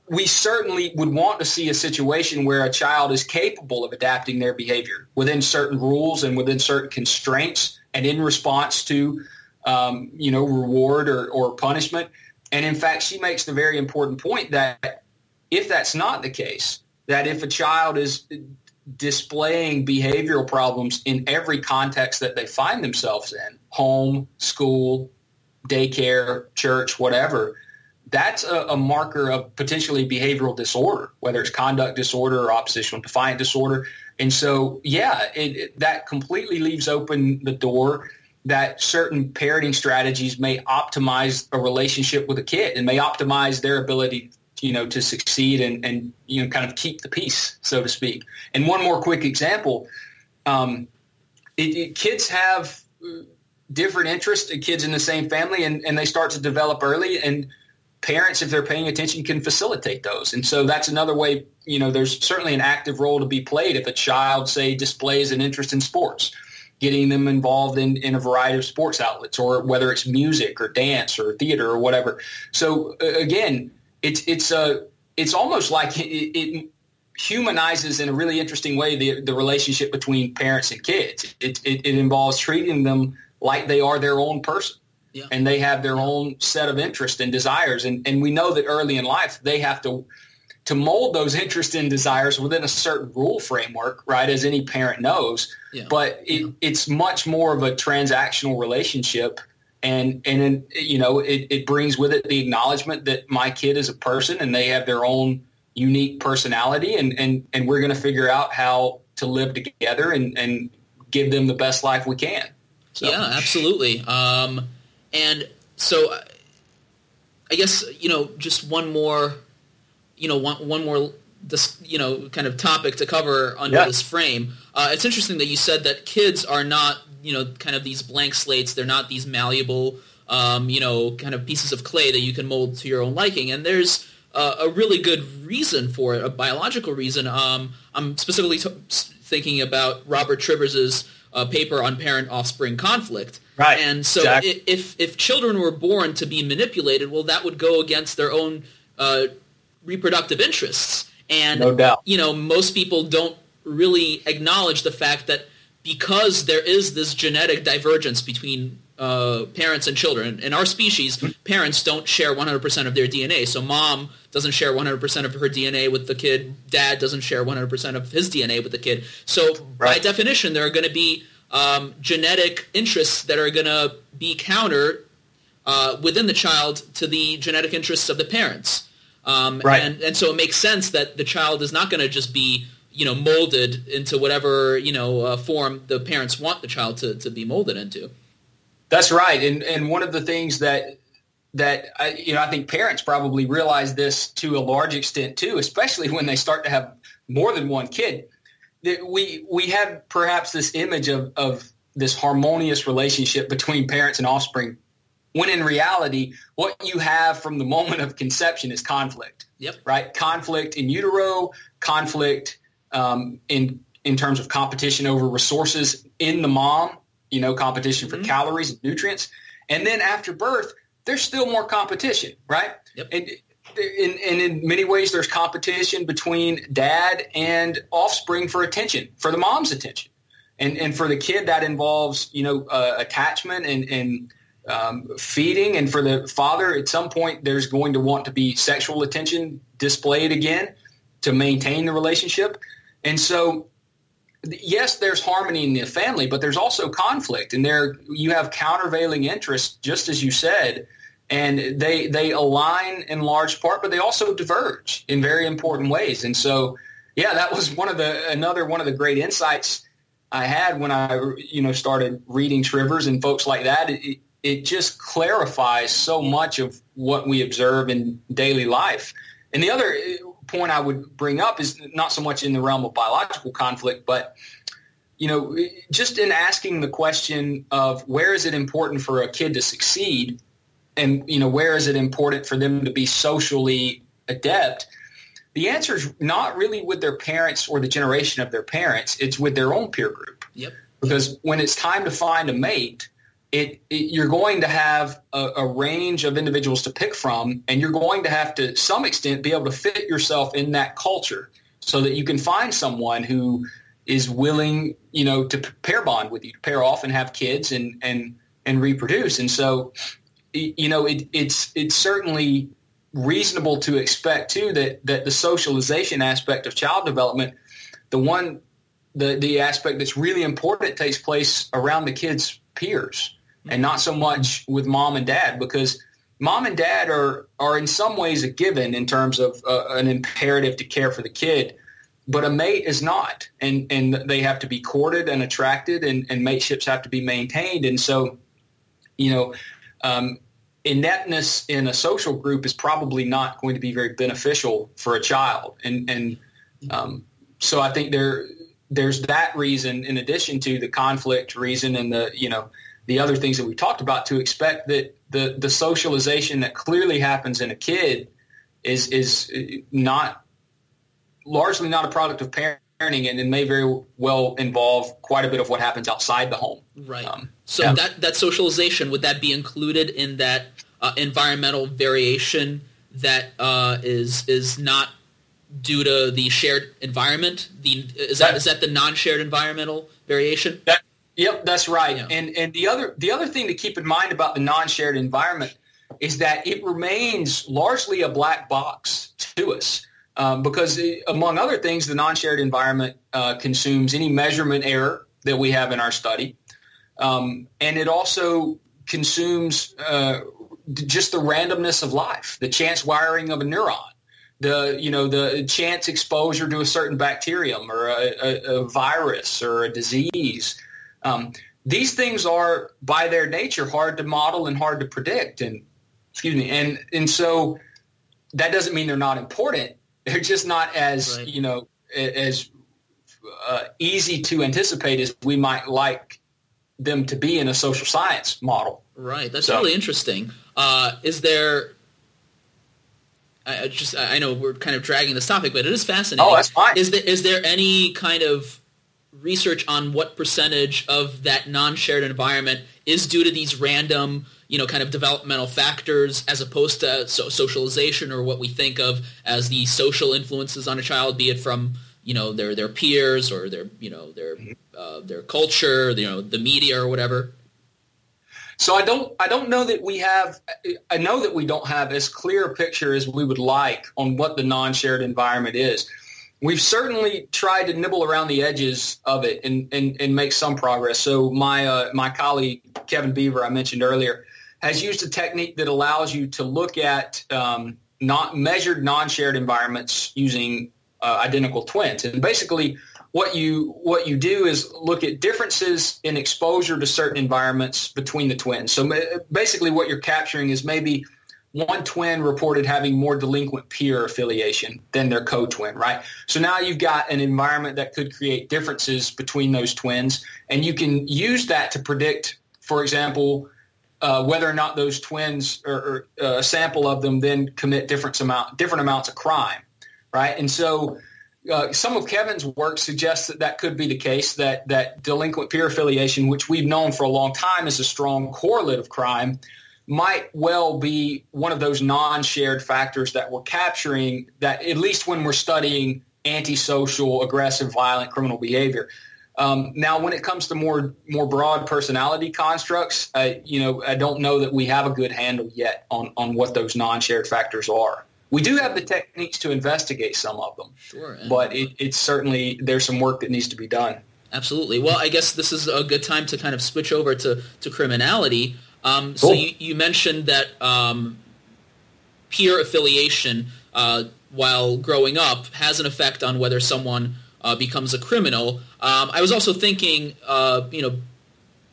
We certainly would want to see a situation where a child is capable of adapting their behavior within certain rules and within certain constraints and in response to, um, you know, reward or, or punishment. And in fact, she makes the very important point that if that's not the case, that if a child is displaying behavioral problems in every context that they find themselves in, home, school, daycare, church, whatever, that's a, a, marker of potentially behavioral disorder, whether it's conduct disorder or oppositional defiant disorder. And so, yeah, it, it, that completely leaves open the door that certain parenting strategies may optimize a relationship with a kid and may optimize their ability you know, to succeed and, and, you know, kind of keep the peace, so to speak. And one more quick example, um, it, kids have different interests, kids in the same family, and, and they start to develop early. And parents, if they're paying attention, can facilitate those. And so that's another way, you know, there's certainly an active role to be played if a child, say, displays an interest in sports, getting them involved in, in a variety of sports outlets, or whether it's music or dance or theater or whatever. So again, it's it's a it's almost like it, it humanizes in a really interesting way the, the relationship between parents and kids. It, it, it involves treating them like they are their own person. Yeah. And they have their own set of interests and desires. And, and we know that early in life, they have to, to mold those interests and desires within a certain rule framework, right, as any parent knows. Yeah. But it, yeah. it's much more of a transactional relationship. And, and you know, it, it brings with it the acknowledgement that my kid is a person and they have their own unique personality, and and and we're going to figure out how to live together and and give them the best life we can. So. Yeah, absolutely. Um, and so, I guess you know, just one more, you know, one one more this you know kind of topic to cover under yeah. this frame. Uh, it's interesting that you said that kids are not you know kind of these blank slates. They're not these malleable um, you know kind of pieces of clay that you can mold to your own liking. And there's uh, a really good reason for it, a biological reason. Um, I'm specifically t- thinking about Robert Trivers's uh, paper on parent-offspring conflict. Right. And so exactly. if if children were born to be manipulated, well, that would go against their own uh, reproductive interests. And no doubt. you know, most people don't really acknowledge the fact that because there is this genetic divergence between uh, parents and children. In our species, parents don't share 100% of their DNA. So mom doesn't share 100% of her DNA with the kid. Dad doesn't share 100% of his DNA with the kid. So right. by definition, there are going to be um, genetic interests that are going to be counter uh, within the child to the genetic interests of the parents. Um, right. And, and so it makes sense that the child is not going to just be you know molded into whatever you know uh, form the parents want the child to, to be molded into. That's right, and and one of the things that that I, you know I think parents probably realize this to a large extent too, especially when they start to have more than one kid. That we we have perhaps this image of of this harmonious relationship between parents and offspring when in reality, what you have from the moment of conception is conflict. Yep. Right? Conflict in utero, conflict um, in in terms of competition over resources in the mom. You know, competition for mm-hmm. calories and nutrients, and then after birth, there's still more competition, right? Yep. And, in, and in many ways, there's competition between dad and offspring for attention, for the mom's attention, and and for the kid that involves you know uh, attachment and and um, feeding, and for the father, at some point, there's going to want to be sexual attention displayed again to maintain the relationship. And so, yes, there's harmony in the family, but there's also conflict, and there you have countervailing interests, just as you said, and they they align in large part, but they also diverge in very important ways. And so, yeah, that was one of the another one of the great insights I had when I you know started reading Trivers and folks like that. It, it just clarifies so much of what we observe in daily life. And the other point I would bring up is not so much in the realm of biological conflict, but you know, just in asking the question of where is it important for a kid to succeed, and you know, where is it important for them to be socially adept? The answer is not really with their parents or the generation of their parents. It's with their own peer group. Yep. Because when it's time to find a mate, it, it, you're going to have a, a, range of individuals to pick from, and you're going to have to, some extent, be able to fit yourself in that culture so that you can find someone who is willing, you know, to pair bond with you, to pair off and have kids and and and reproduce. And so, you know, it, it's it's certainly reasonable to expect too that that the socialization aspect of child development, the one, the the aspect that's really important takes place around the kid's peers and not so much with mom and dad because mom and dad are are in some ways a given in terms of uh, an imperative to care for the kid. But a mate is not. And and they have to be courted and attracted and, and mateships have to be maintained. And so you know um, ineptness in a social group is probably not going to be very beneficial for a child. And and um, so I think there there's that reason in addition to the conflict reason and the you know the other things that we talked about to expect that the the socialization that clearly happens in a kid is is not largely not a product of parenting and it may very well involve quite a bit of what happens outside the home. Right. Um, so yeah. that that socialization would that be included in that uh, environmental variation that uh, is is not due to the shared environment? The is that, that is that the non-shared environmental variation? That Yep, that's right. Yeah. And and the other the other thing to keep in mind about the non-shared environment is that it remains largely a black box to us. Um, because it, among other things, the non-shared environment uh, consumes any measurement error that we have in our study, um, and it also consumes uh, just the randomness of life, the chance wiring of a neuron, the you know the chance exposure to a certain bacterium or a, a, a virus or a disease. Um, these things are by their nature hard to model and hard to predict and excuse me and and so that doesn't mean they're not important they're just not as right. you know as uh, easy to anticipate as we might like them to be in a social science model right that's so. really interesting uh, is there I just I know we're kind of dragging this topic, but it is fascinating. Oh, that's fine. Is there is there any kind of research on what percentage of that non-shared environment is due to these random, you know, kind of developmental factors as opposed to so- socialization or what we think of as the social influences on a child, be it from, you know, their, their peers or their, you know, their, uh, their culture, you know, the media or whatever. So I don't I don't know that we have I know that we don't have as clear a picture as we would like on what the non-shared environment is we've certainly tried to nibble around the edges of it and, and, and make some progress. So my uh, my colleague Kevin Beaver, I mentioned earlier, has used a technique that allows you to look at um, not measured non-shared environments using uh, identical twins. And basically, what you what you do is look at differences in exposure to certain environments between the twins. So basically, what you're capturing is maybe one twin reported having more delinquent peer affiliation than their co-twin, right? So now you've got an environment that could create differences between those twins, and you can use that to predict, for example, uh, whether or not those twins or, or uh, a sample of them then commit different amount different amounts of crime, right? And so. Uh, some of Kevin's work suggests that that could be the case. That that delinquent peer affiliation, which we've known for a long time, is a strong correlate of crime, might well be one of those non-shared factors that we're capturing that at least when we're studying antisocial, aggressive, violent criminal behavior. Um, now, when it comes to more more broad personality constructs, uh, you know, I don't know that we have a good handle yet on on what those non-shared factors are. We do have the techniques to investigate some of them, sure, but it, it's certainly there's some work that needs to be done. Absolutely. Well, I guess this is a good time to kind of switch over to to criminality. Um, cool. So you, you, mentioned that um, peer affiliation, uh, while growing up, has an effect on whether someone uh, becomes a criminal. Um, I was also thinking, uh, you know,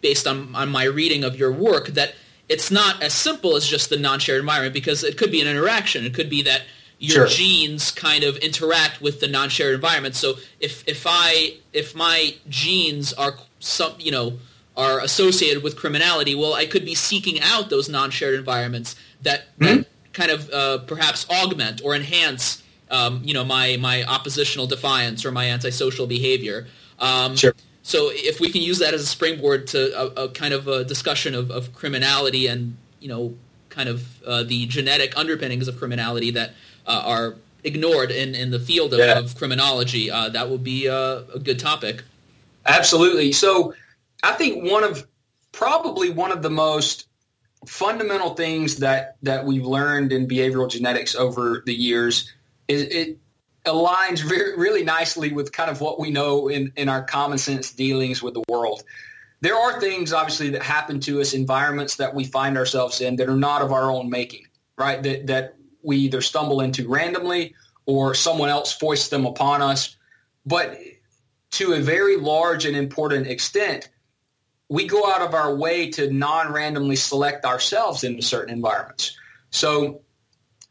based on, on my reading of your work, that it's not as simple as just the non-shared environment because it could be an interaction. It could be that your sure. genes kind of interact with the non-shared environment. So if if I if my genes are some you know are associated with criminality, well, I could be seeking out those non-shared environments that, mm-hmm. that kind of uh, perhaps augment or enhance, um, you know, my my oppositional defiance or my antisocial behavior. Um, sure. So if we can use that as a springboard to a, a kind of a discussion of, of, criminality and you know, kind of uh, the genetic underpinnings of criminality that uh, are ignored in, in the field of, yeah. of criminology, uh, that would be uh, a good topic. Absolutely. So I think one of probably one of the most fundamental things that that we've learned in behavioral genetics over the years is it aligns very, really nicely with kind of what we know in, in our common sense dealings with the world. There are things obviously that happen to us, environments that we find ourselves in that are not of our own making, right? That that we either stumble into randomly or someone else foists them upon us. But to a very large and important extent, we go out of our way to non-randomly select ourselves into certain environments. So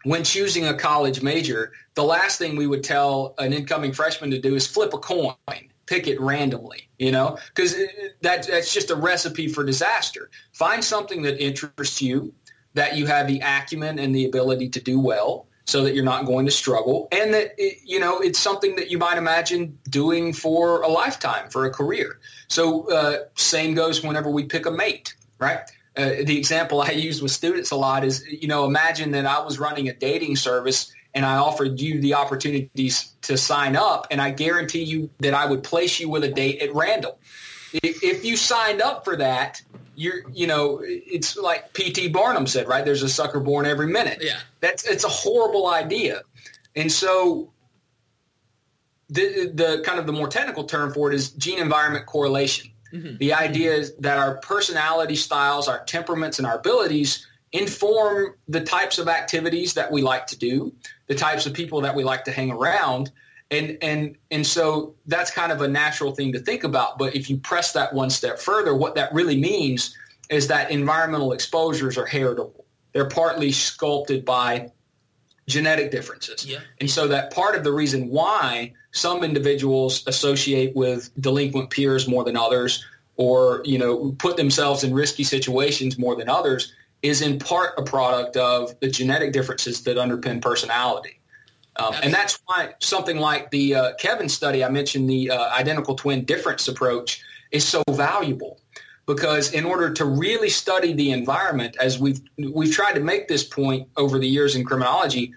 when choosing a college major, the last thing we would tell an incoming freshman to do is flip a coin, pick it randomly, you know, because that, that's just a recipe for disaster. Find something that interests you, that you have the acumen and the ability to do well, so that you're not going to struggle and that it, you know it's something that you might imagine doing for a lifetime for a career. So uh, same goes whenever we pick a mate right? Uh, the example i use with students a lot is you know imagine that i was running a dating service and i offered you the opportunities to sign up and i guarantee you that i would place you with a date at random if you signed up for that you're you know it's like pt barnum said right there's a sucker born every minute yeah that's it's a horrible idea and so the the kind of the more technical term for it is gene environment correlation mm-hmm. the idea is that our personality styles our temperaments and our abilities inform the types of activities that we like to do, the types of people that we like to hang around. And, and, and so that's kind of a natural thing to think about. But if you press that one step further, what that really means is that environmental exposures are heritable. They're partly sculpted by genetic differences. Yeah. And so that part of the reason why some individuals associate with delinquent peers more than others or, you know, put themselves in risky situations more than others is in part a product of the genetic differences that underpin personality. Um, and that's why something like the uh, Kevin study I mentioned, the uh, identical twin difference approach, is so valuable. Because in order to really study the environment, as we've we've tried to make this point over the years in criminology,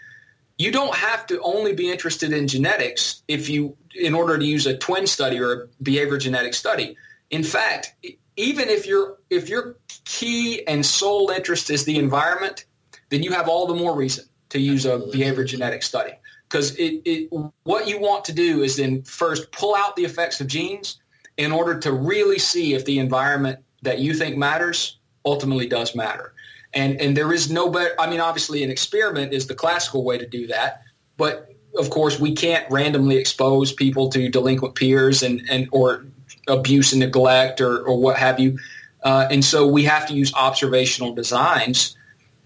you don't have to only be interested in genetics if you in order to use a twin study or a behavior genetic study. In fact, even if your if your key and sole interest is the environment, then you have all the more reason to use a behavior genetic study because it, it what you want to do is then first pull out the effects of genes in order to really see if the environment that you think matters ultimately does matter. And and there is no better. I mean, obviously, an experiment is the classical way to do that, but of course, we can't randomly expose people to delinquent peers and and or abuse and neglect or, or what have you. Uh, and so we have to use observational designs.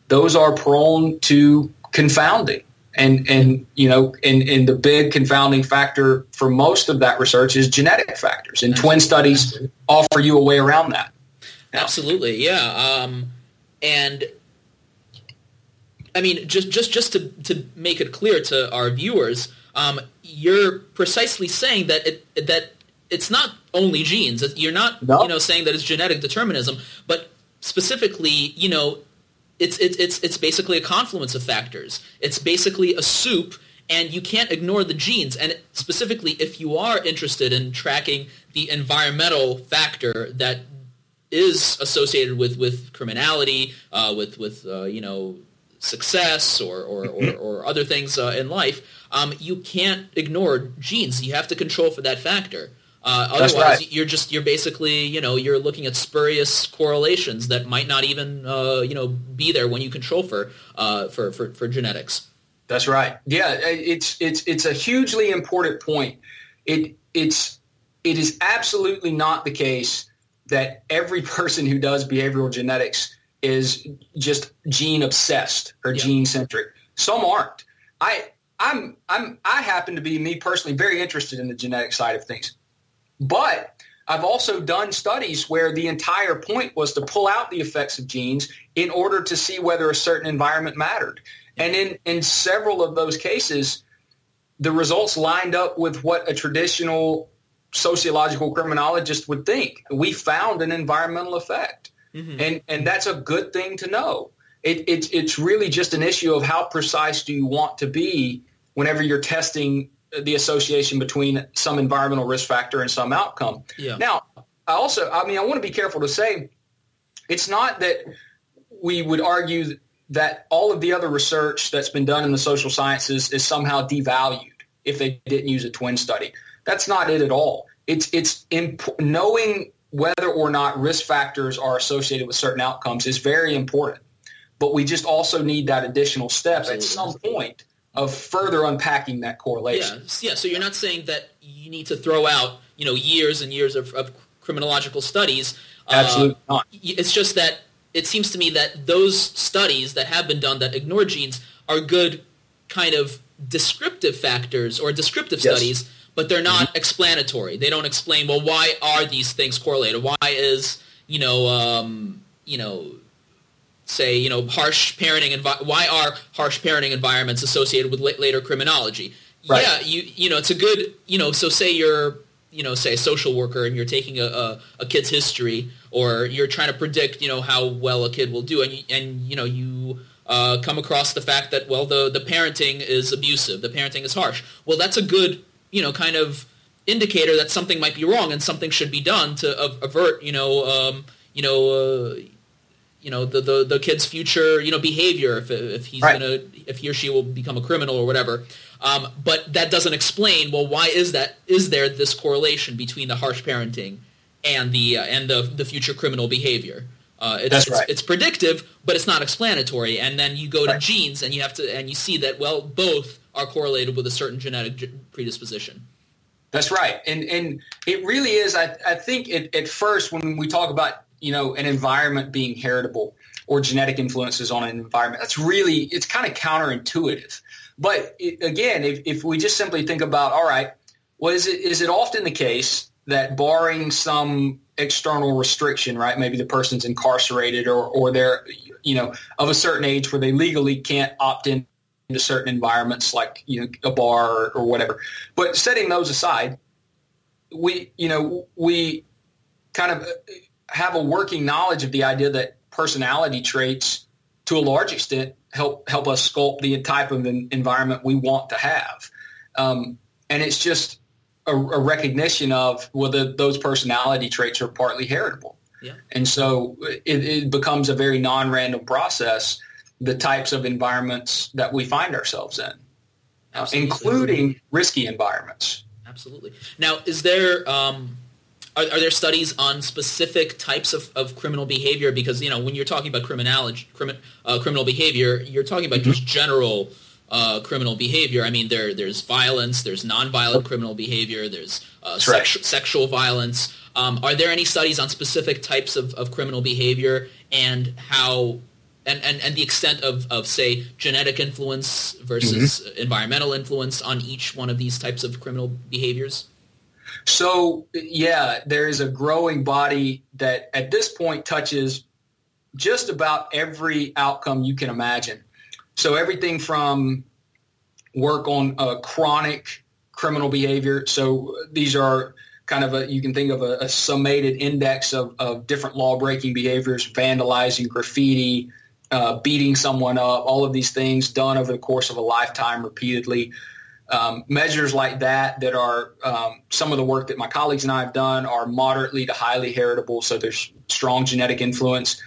Those are prone to confounding. And, and you know, and, and the big confounding factor for most of that research is genetic factors. And twin studies offer you a way around that. Absolutely, yeah. Um, and I mean, just just just to to make it clear to our viewers, um, you're precisely saying that it that it's not only genes. You're not No. you know saying that it's genetic determinism, but specifically, you know, it's it's it's it's basically a confluence of factors. It's basically a soup, and you can't ignore the genes. And specifically, if you are interested in tracking the environmental factor that is associated with with criminality, uh, with with uh, you know success or or, or, or other things uh, in life, um, you can't ignore genes. You have to control for that factor. Uh, otherwise, right. you're just you're basically you know you're looking at spurious correlations that might not even uh, you know be there when you control for uh, for, for for genetics. That's right. Yeah, it's it's it's a hugely important point. It it's it is absolutely not the case that every person who does behavioral genetics is just gene obsessed or Yeah. gene centric. Some aren't. I I'm I'm I happen to be me personally very interested in the genetic side of things. But I've also done studies where the entire point was to pull out the effects of genes in order to see whether a certain environment mattered. And in, in several of those cases, the results lined up with what a traditional sociological criminologist would think. We found an environmental effect. Mm-hmm. And, and that's a good thing to know. It, it's it's really just an issue of how precise do you want to be whenever you're testing the association between some environmental risk factor and some outcome. Yeah. Now, I also, I mean, I want to be careful to say it's not that we would argue that all of the other research that's been done in the social sciences is somehow devalued if they didn't use a twin study. That's not it at all. It's it's imp- knowing whether or not risk factors are associated with certain outcomes is very important. But we just also need that additional step at some point of further unpacking that correlation. Yeah, yeah. So you're not saying that you need to throw out, you know, years and years of, of criminological studies. Uh, Absolutely not. It's just that it seems to me that those studies that have been done that ignore genes are good kind of descriptive factors or descriptive Yes. studies, but they're not explanatory. They don't explain, well, why are these things correlated? Why is, you know, um, you know, say, you know, harsh parenting envi- why are harsh parenting environments associated with la- later criminology? Right. Yeah, you you know, it's a good, you know, so say you're, you know, say a social worker and you're taking a, a, a kid's history or you're trying to predict, you know, how well a kid will do and you, and you know, you uh, come across the fact that well the the parenting is abusive, the parenting is harsh. Well, that's a good, you know, kind of indicator that something might be wrong and something should be done to a- avert, you know, um, you know, uh, you know the, the the kid's future you know behavior if if he's Right. gonna if he or she will become a criminal or whatever. Um, but that doesn't explain well why is that is there this correlation between the harsh parenting and the uh, and the the future criminal behavior. Uh, it's, That's right. It's, it's, predictive, but it's not explanatory. And then you go to right. genes, and you have to, and you see that well, both are correlated with a certain genetic predisposition. That's right, and and it really is. I I think it, at first when we talk about you know an environment being heritable or genetic influences on an environment, that's really it's kind of counterintuitive. But it, again, if, if we just simply think about, all right, well, is it is it often the case that barring some external restriction, right? Maybe the person's incarcerated or or they're you know of a certain age where they legally can't opt in into certain environments like you know a bar or, or, whatever. But setting those aside, we you know we kind of have a working knowledge of the idea that personality traits, to a large extent, help help us sculpt the type of environment we want to have, um, and it's just a, a recognition of whether those personality traits are partly heritable. Yeah. And so it, it becomes a very non-random process the types of environments that we find ourselves in, uh, including risky environments. Absolutely. Now, is there um, are, are, there studies on specific types of, of criminal behavior? Because you know, when you're talking about criminality, crimi- uh, criminal behavior, you're talking about mm-hmm. just general uh, criminal behavior. I mean, there there's violence, there's nonviolent criminal behavior, there's uh, sexu- sexual violence. Um, are there any studies on specific types of, of criminal behavior and how and, and, and the extent of, of say genetic influence versus mm-hmm. environmental influence on each one of these types of criminal behaviors? So yeah, there is a growing body that at this point touches just about every outcome you can imagine. So everything from work on uh, chronic criminal behavior. So these are kind of a, you can think of a, a summated index of, of different law breaking behaviors, vandalizing, graffiti, uh, beating someone up, all of these things done over the course of a lifetime repeatedly. Um, measures like that that are um, some of the work that my colleagues and I have done are moderately to highly heritable, so there's strong genetic influence.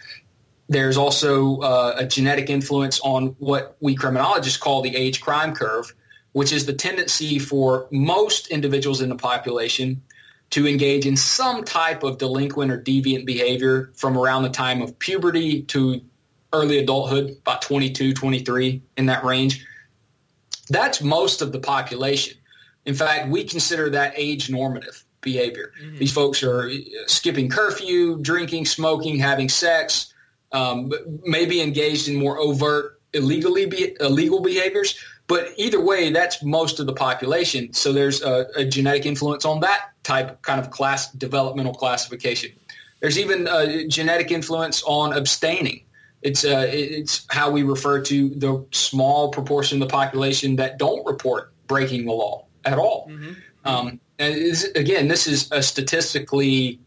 There's also uh, a genetic influence on what we criminologists call the age crime curve, which is the tendency for most individuals in the population to engage in some type of delinquent or deviant behavior from around the time of puberty to early adulthood, about 22, 23 in that range. That's most of the population. In fact, we consider that age normative behavior. Mm-hmm. These folks are skipping curfew, drinking, smoking, having sex, um, maybe engaged in more overt illegally be, illegal behaviors. But either way, that's most of the population. So there's a, a genetic influence on that type kind of class developmental classification. There's even a genetic influence on abstaining. It's uh, it's how we refer to the small proportion of the population that don't report breaking the law at all. Mm-hmm. Um, and again, this is a statistically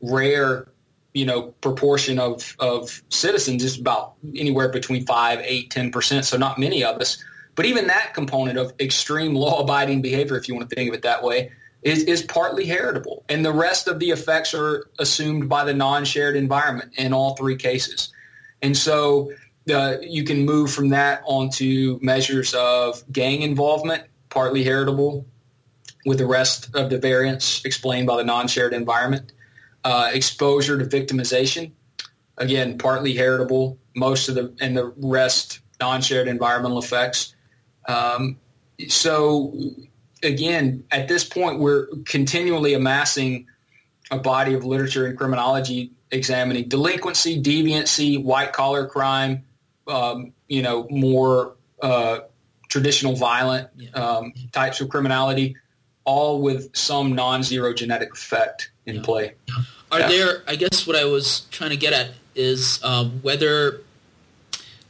rare, you know, proportion of of citizens. It's about anywhere between five, eight, ten percent. So not many of us. But even that component of extreme law-abiding behavior, if you want to think of it that way, is, is partly heritable. And the rest of the effects are assumed by the non-shared environment in all three cases. And so uh, you can move from that onto measures of gang involvement, partly heritable, with the rest of the variants explained by the non-shared environment. Uh, exposure to victimization, again, partly heritable, most of the, and the rest non-shared environmental effects. Um, so again, at this point, we're continually amassing a body of literature in criminology examining delinquency, deviancy, white collar crime, um, you know, more uh, traditional violent um, types of criminality, all with some non-zero genetic effect in yeah. play. Are yeah. there? I guess what I was trying to get at is um, whether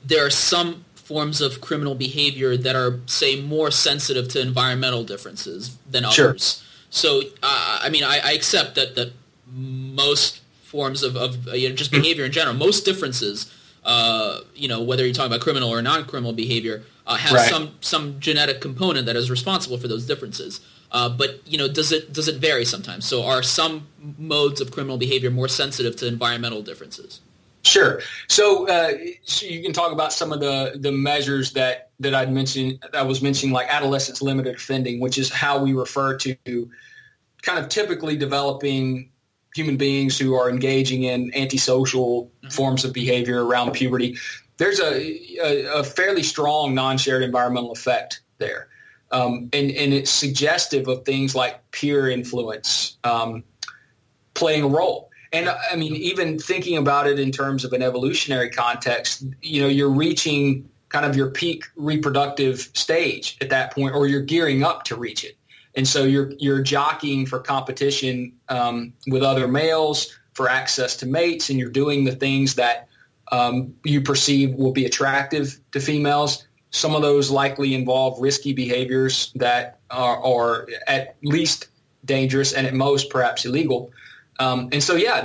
there are some forms of criminal behavior that are, say, more sensitive to environmental differences than others. Sure. So, uh, I mean, I, I accept that that most forms of, of uh, you know, just behavior in general. Most differences, uh, you know, whether you're talking about criminal or non-criminal behavior, uh, has right. some some genetic component that is responsible for those differences. Uh, but you know, does it does it vary sometimes? So, are some modes of criminal behavior more sensitive to environmental differences? Sure. So, uh, so you can talk about some of the the measures that that I'd mentioned. I was mentioning like adolescence limited offending, which is how we refer to kind of typically developing human beings who are engaging in antisocial mm-hmm. forms of behavior around puberty, there's a, a, a fairly strong non-shared environmental effect there. Um, and, and it's suggestive of things like peer influence um, playing a role. And I mean, even thinking about it in terms of an evolutionary context, you know, you're reaching kind of your peak reproductive stage at that point, or you're gearing up to reach it. And so you're you're jockeying for competition um, with other males for access to mates, and you're doing the things that um, you perceive will be attractive to females. Some of those likely involve risky behaviors that are, are at least dangerous and at most perhaps illegal. Um, and so, yeah,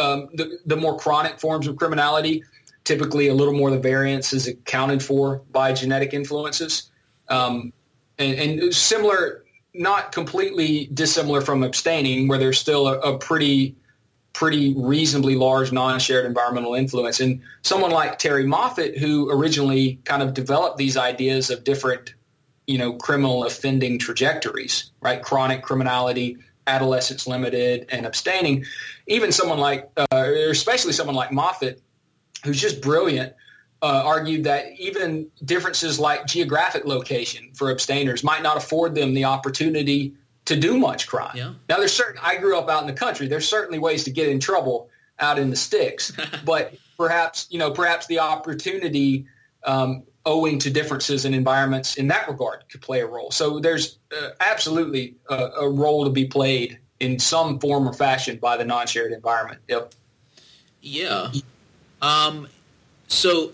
um, the, the more chronic forms of criminality, typically a little more of the variance is accounted for by genetic influences. Um, and, and, similar, not completely dissimilar from abstaining, where there's still a, a pretty pretty reasonably large non-shared environmental influence. And someone like Terrie Moffitt, who originally kind of developed these ideas of different, you know, criminal offending trajectories, right? Chronic criminality, adolescence limited, and abstaining. Even someone like, uh, especially someone like Moffitt, who's just brilliant, uh, argued that even differences like geographic location for abstainers might not afford them the opportunity to do much crime. Yeah. Now, there's certain. I grew up out in the country. There's certainly ways to get in trouble out in the sticks, but perhaps you know, perhaps the opportunity, um, owing to differences in environments in that regard, could play a role. So there's uh, absolutely a, a role to be played in some form or fashion by the non-shared environment. Yep. Yeah. Um, so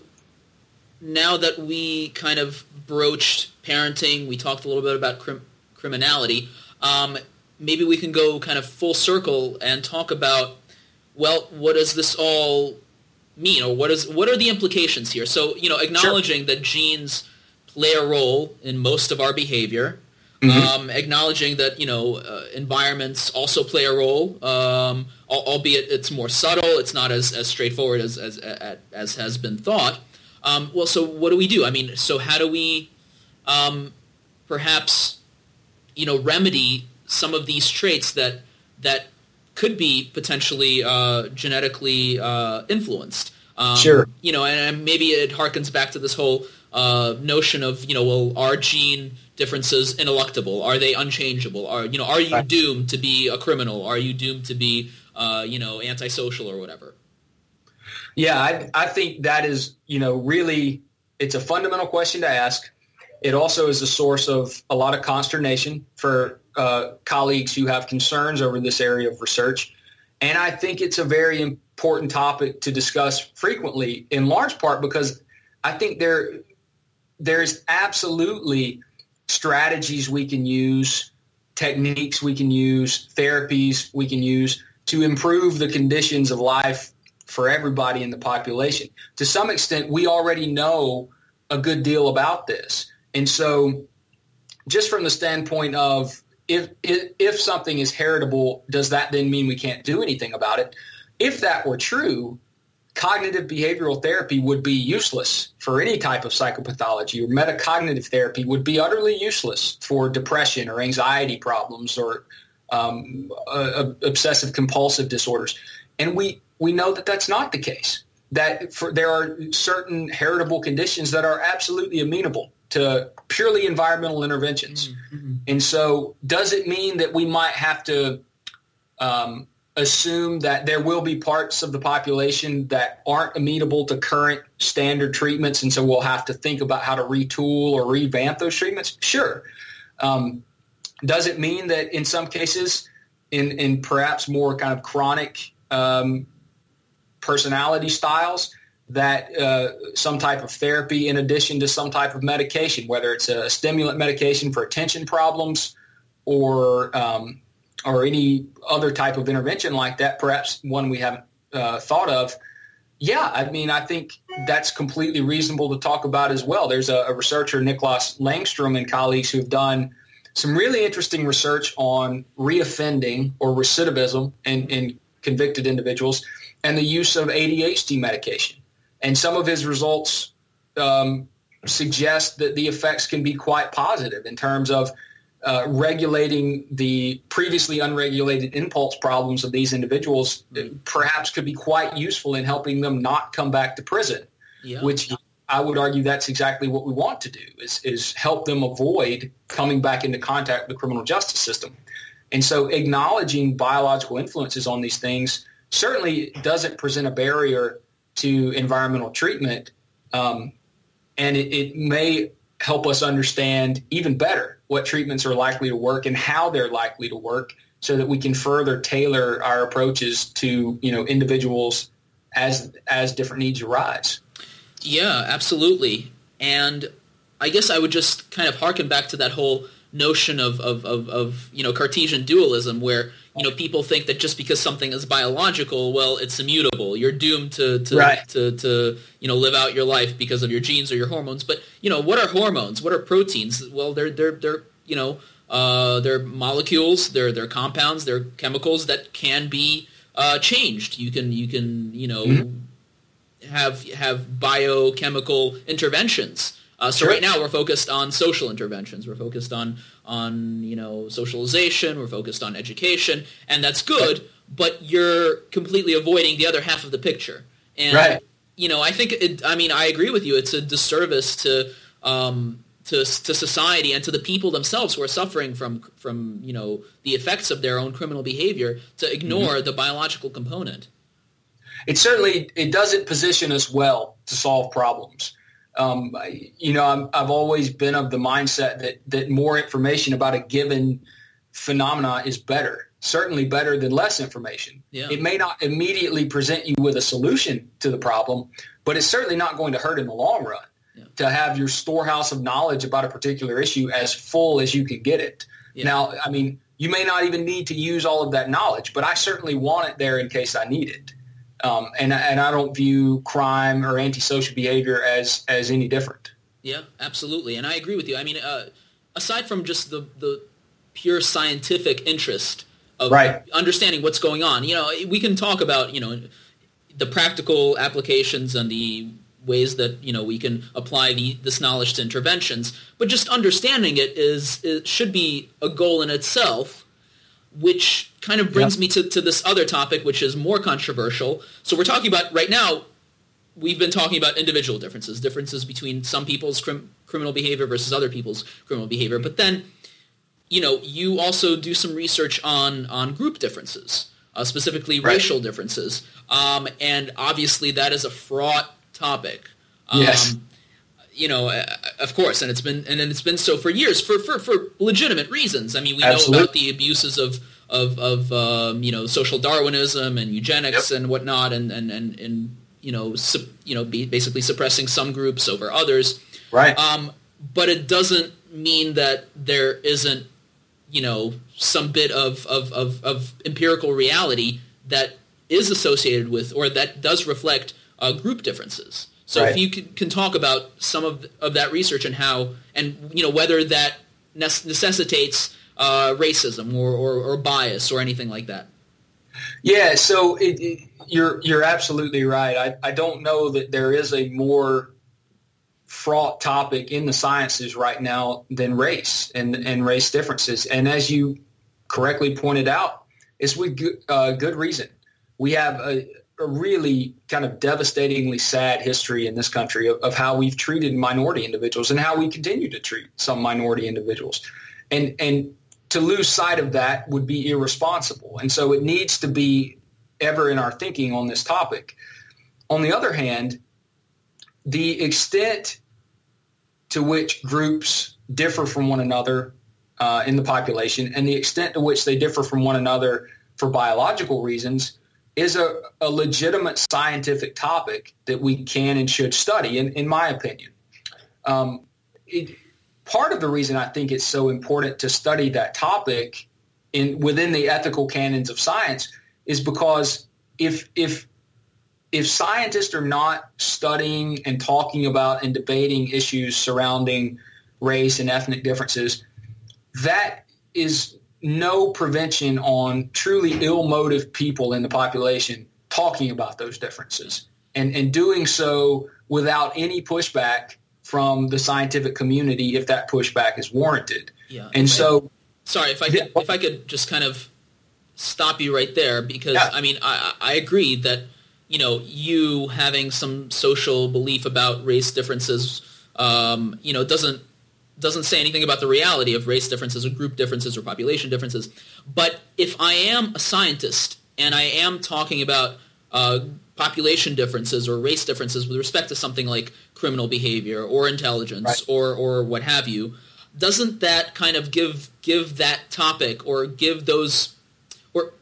now that we kind of broached parenting, we talked a little bit about crim- criminality um, maybe we can go kind of full circle and talk about, well, what does this all mean, or what is what are the implications here? So, you know, acknowledging sure. that genes play a role in most of our behavior, mm-hmm. um, acknowledging that you know uh, environments also play a role, um, albeit it's more subtle, it's not as, as straightforward as as, as, as has been thought. Um, well, so what do we do? I mean, so how do we um, perhaps you know remedy some of these traits that that could be potentially uh, genetically uh, influenced. Um, sure. You know, and, maybe it harkens back to this whole uh, notion of you know, well, are gene differences ineluctable? Are they unchangeable? Are you know, are you right. doomed to be a criminal? Are you doomed to be uh, you know antisocial or whatever? Yeah, I, I think that is you know really it's a fundamental question to ask. It also is a source of a lot of consternation for uh, colleagues who have concerns over this area of research. And I think it's a very important topic to discuss frequently, in large part because I think there there's absolutely strategies we can use, techniques we can use, therapies we can use to improve the conditions of life for everybody in the population. To some extent, we already know a good deal about this. And so, just from the standpoint of if, if, if something is heritable, does that then mean we can't do anything about it? If that were true, cognitive behavioral therapy would be useless for any type of psychopathology or metacognitive therapy would be utterly useless for depression or anxiety problems or um, uh, obsessive compulsive disorders. And we, we know that that's not the case. That for, there are certain heritable conditions that are absolutely amenable to purely environmental interventions. Mm-hmm, mm-hmm. And so, does it mean that we might have to um, assume that there will be parts of the population that aren't amenable to current standard treatments, and so we'll have to think about how to retool or revamp those treatments? Sure. Um, does it mean that in some cases, in, in perhaps more kind of chronic um, personality styles, that uh, some type of therapy in addition to some type of medication, whether it's a stimulant medication for attention problems or um, or any other type of intervention like that, perhaps one we haven't uh, thought of. Yeah, I mean, I think that's completely reasonable to talk about as well. There's a, a researcher, Niklas Langstrom, and colleagues who've done some really interesting research on reoffending or recidivism in, in convicted individuals and the use of ADHD medication and some of his results um, suggest that the effects can be quite positive in terms of uh, regulating the previously unregulated impulse problems of these individuals perhaps could be quite useful in helping them not come back to prison, yeah. which I would argue that's exactly what we want to do is, is help them avoid coming back into contact with the criminal justice system. And so acknowledging biological influences on these things certainly doesn't present a barrier to environmental treatment. Um, and it, it may help us understand even better what treatments are likely to work and how they're likely to work so that we can further tailor our approaches to, you know, individuals as, as different needs arise. Yeah, absolutely. And I guess I would just kind of harken back to that whole notion of, of, of, of, you know Cartesian dualism where you know people think that just because something is biological, well, it's immutable. You're doomed to to, right. to, to you know live out your life because of your genes or your hormones. But you know what are hormones? What are proteins? Well, they're they're they're you know uh, they're molecules. They're they're compounds. They're chemicals that can be uh, changed. You can you can you know. Mm-hmm have have biochemical interventions. Uh, so sure. right now we're focused on social interventions. We're focused on on you know socialization. We're focused on education, and that's good. But you're completely avoiding the other half of the picture. And right. you know, I think it, I mean I agree with you. It's a disservice to um, to to society and to the people themselves who are suffering from from you know the effects of their own criminal behavior to ignore mm-hmm. the biological component it certainly it doesn't position us well to solve problems. Um, you know, i have always been of the mindset that that more information about a given phenomena is better. Certainly better than less information. Yeah. It may not immediately present you with a solution to the problem, but it's certainly not going to hurt in the long run yeah. to have your storehouse of knowledge about a particular issue as full as you can get it. Yeah. Now, I mean, you may not even need to use all of that knowledge, but I certainly want it there in case I need it. Um, and and I don't view crime or antisocial behavior as as any different. Yeah, absolutely, and I agree with you. I mean, uh, aside from just the the pure scientific interest of right. understanding what's going on, you know, we can talk about you know the practical applications and the ways that you know we can apply the, this knowledge to interventions, but just understanding it is, it should be a goal in itself which kind of brings me to, to this other topic, which is more controversial. So we're talking about right now. We've been talking about individual differences, differences between some people's crim- criminal behavior versus other people's criminal behavior. But then, you know, you also do some research on on group differences, uh, specifically right. racial differences, um, and obviously that is a fraught topic. Um, yes you know, uh, of course, and it's been and it's been so for years for for, for legitimate reasons. I mean, we Absolutely. know about the abuses of of of um, you know social Darwinism and eugenics yep. and whatnot, and and and, and you know su- you know basically suppressing some groups over others. Right. Um, but it doesn't mean that there isn't you know some bit of of, of, of empirical reality that is associated with or that does reflect uh, group differences. So right. if you can, can, talk about some of, of that research and how, and you know whether that necessitates uh, racism or, or, or, bias or anything like that. Yeah, so it, it, you're you're absolutely right. I, I don't know that there is a more fraught topic in the sciences right now than race and, and race differences. And as you correctly pointed out, it's with good, uh, good reason. We have a, a really kind of devastatingly sad history in this country of, of, how we've treated minority individuals and how we continue to treat some minority individuals. And, and to lose sight of that would be irresponsible. And so it needs to be ever in our thinking on this topic. On the other hand, the extent to which groups differ from one another uh, in the population and the extent to which they differ from one another for biological reasons is a, a legitimate scientific topic that we can and should study, in, in my opinion. Um, it, part of the reason I think it's so important to study that topic in within the ethical canons of science is because if if if scientists are not studying and talking about and debating issues surrounding race and ethnic differences, that is no prevention on truly ill motive people in the population talking about those differences and, and doing so without any pushback from the scientific community if that pushback is warranted. Yeah. And so, sorry if I could if I could just kind of stop you right there because yeah. I mean I I agree that you know you having some social belief about race differences um, you know doesn't doesn't say anything about the reality of race differences or group differences or population differences. But if I am a scientist and I am talking about uh, population differences or race differences with respect to something like criminal behavior or intelligence right. or, or what have you, doesn't that kind of give give that topic or give those or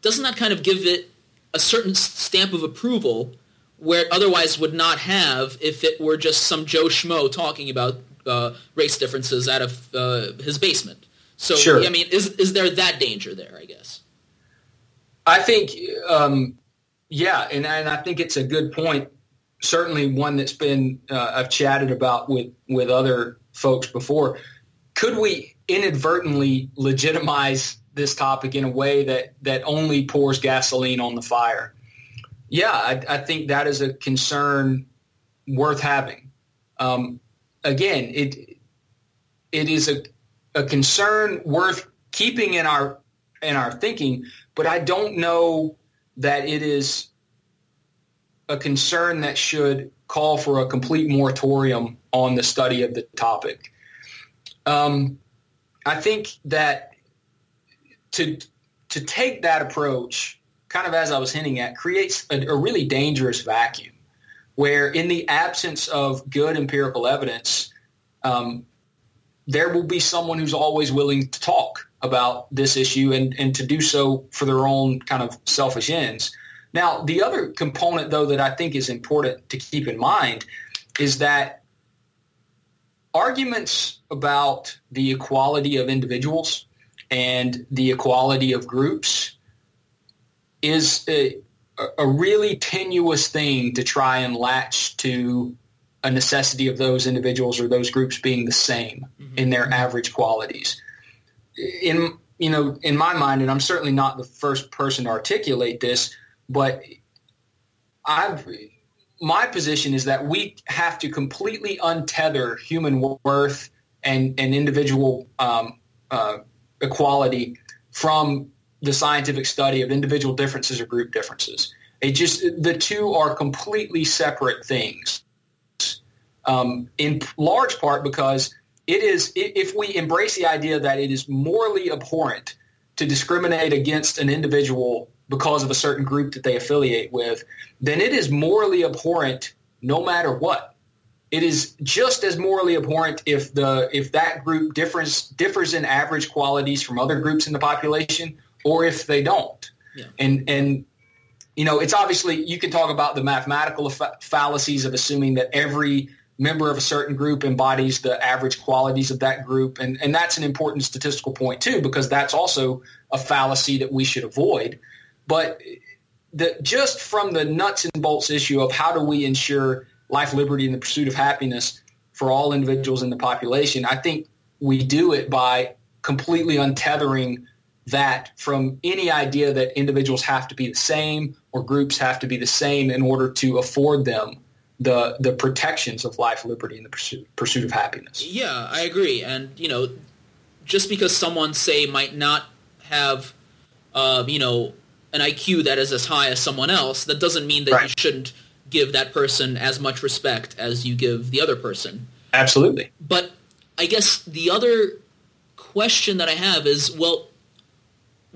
doesn't that kind of give it a certain stamp of approval where it otherwise would not have if it were just some Joe Schmo talking about uh, race differences out of uh, his basement. So, sure. I mean, is is there that danger there? I guess. I think, um, yeah, and and I think it's a good point. Certainly, one that's been uh, I've chatted about with with other folks before. Could we inadvertently legitimize this topic in a way that that only pours gasoline on the fire? Yeah, I, I think that is a concern worth having. Um, again, it it is a a concern worth keeping in our in our thinking, but I don't know that it is a concern that should call for a complete moratorium on the study of the topic. Um, I think that to to take that approach, kind of as I was hinting at, creates a, a really dangerous vacuum where in the absence of good empirical evidence, um, there will be someone who's always willing to talk about this issue and, and to do so for their own kind of selfish ends. Now, the other component, though, that I think is important to keep in mind is that arguments about the equality of individuals and the equality of groups is a, a really tenuous thing to try and latch to a necessity of those individuals or those groups being the same mm-hmm. in their average qualities. In you know, in my mind, and I'm certainly not the first person to articulate this, but I've my position is that we have to completely untether human worth and, and individual um, uh, equality from the scientific study of individual differences or group differences. It just the two are completely separate things. Um, in large part because it is if we embrace the idea that it is morally abhorrent to discriminate against an individual because of a certain group that they affiliate with, then it is morally abhorrent no matter what. It is just as morally abhorrent if the if that group differs differs in average qualities from other groups in the population or if they don't. Yeah. And and you know, it's obviously you can talk about the mathematical fallacies of assuming that every member of a certain group embodies the average qualities of that group, and and that's an important statistical point too because that's also a fallacy that we should avoid. But the, just from the nuts and bolts issue of how do we ensure life, liberty, and the pursuit of happiness for all individuals in the population, I think we do it by completely untethering that from any idea that individuals have to be the same or groups have to be the same in order to afford them the the protections of life, liberty, and the pursuit, pursuit of happiness. Yeah, I agree. And you know, just because someone say might not have, uh, you know, an IQ that is as high as someone else, that doesn't mean that right. you shouldn't give that person as much respect as you give the other person. Absolutely. But I guess the other question that I have is, well,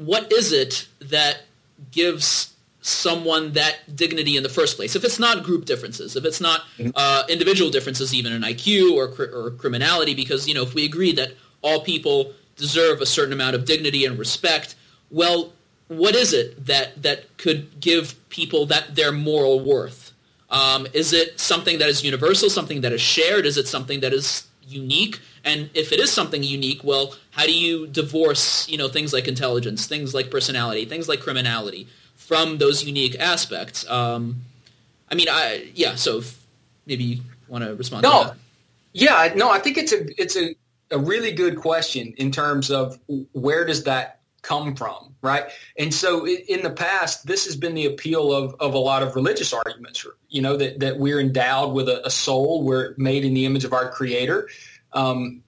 what is it that gives someone that dignity in the first place? If it's not group differences, if it's not mm-hmm. uh, individual differences, even in IQ or, or criminality, because you know if we agree that all people deserve a certain amount of dignity and respect, well, what is it that that could give people that their moral worth? Um, is it something that is universal, something that is shared? Is it something that is unique? And if it is something unique, well, how do you divorce, you know, things like intelligence, things like personality, things like criminality from those unique aspects? Um, I mean, I yeah. So maybe you want to respond. No, to that. yeah, no. I think it's a it's a, a really good question in terms of where does that come from, right? And so in the past, this has been the appeal of, of a lot of religious arguments, you know, that, that we're endowed with a, a soul, we're made in the image of our creator. Um,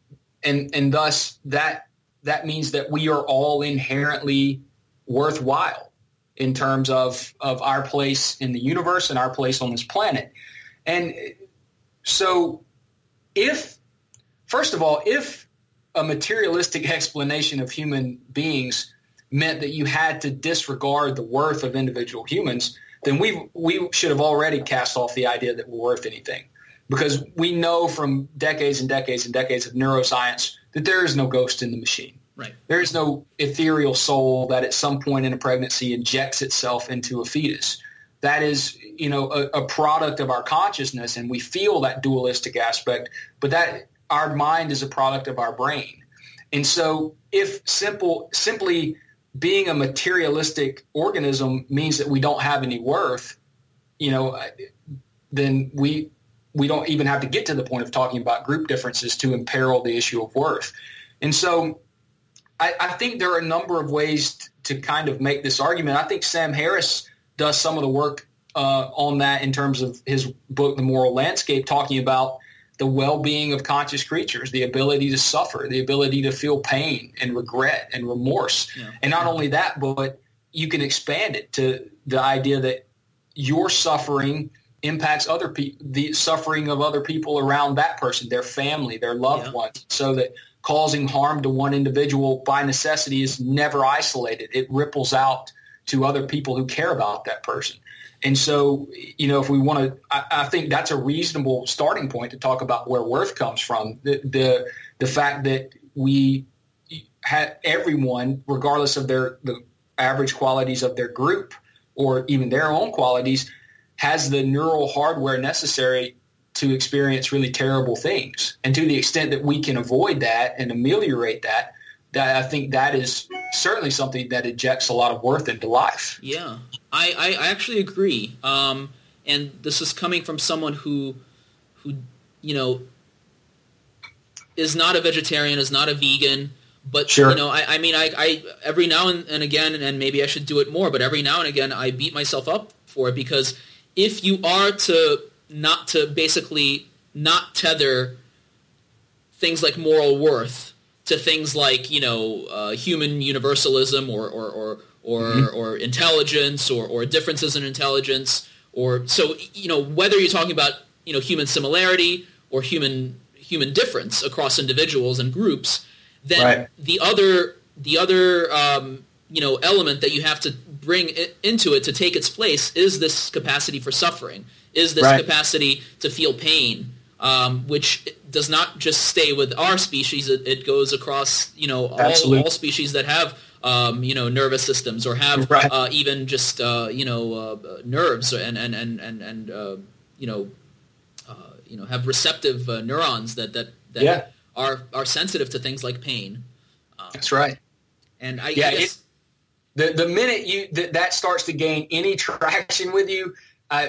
and and thus that that means that we are all inherently worthwhile in terms of of our place in the universe and our place on this planet. And so, if first of all, if a materialistic explanation of human beings meant that you had to disregard the worth of individual humans, then we we should have already cast off the idea that we're worth anything because we know from decades and decades and decades of neuroscience that there is no ghost in the machine. Right. There is no ethereal soul that at some point in a pregnancy injects itself into a fetus. That is, you know, a, a product of our consciousness, and we feel that dualistic aspect. But that our mind is a product of our brain, and so if simple, simply being a materialistic organism means that we don't have any worth, you know, then we we don't even have to get to the point of talking about group differences to imperil the issue of worth. And so I, I think there are a number of ways t- to kind of make this argument. I think Sam Harris does some of the work uh, on that in terms of his book, The Moral Landscape, talking about the well-being of conscious creatures, the ability to suffer, the ability to feel pain and regret and remorse. Yeah. And not only that, but you can expand it to the idea that your suffering – impacts other people, the suffering of other people around that person, their family, their loved yeah. ones, so that causing harm to one individual by necessity is never isolated. It ripples out to other people who care about that person. And so, you know, if we want to, I, I think that's a reasonable starting point to talk about where worth comes from. The the, the fact that we had everyone, regardless of their the average qualities of their group or even their own qualities, has the neural hardware necessary to experience really terrible things. And to the extent that we can avoid that and ameliorate that, that I think that is certainly something that injects a lot of worth into life. Yeah, I, I, actually agree. Um, and this is coming from someone who, who, you know, is not a vegetarian, is not a vegan, but sure. you know, I, I mean, I, I every now and, and again, and maybe I should do it more, but every now and again, I beat myself up for it because if you are to not to basically not tether things like moral worth to things like you know uh, human universalism or or or or, mm-hmm. or intelligence or, or differences in intelligence or so you know whether you're talking about you know human similarity or human human difference across individuals and groups then right. the other the other um, you know element that you have to bring it into it to take its place is this capacity for suffering, is this right. capacity to feel pain, um, which does not just stay with our species. It, it goes across you know all, all species that have um, you know nervous systems or have right. uh, even just uh, you know uh, nerves and and and and, and uh, you know uh, you know have receptive uh, neurons that that, that yeah. are are sensitive to things like pain. Um, That's right. And I, yeah, guess, the the minute you that, that starts to gain any traction with you, uh,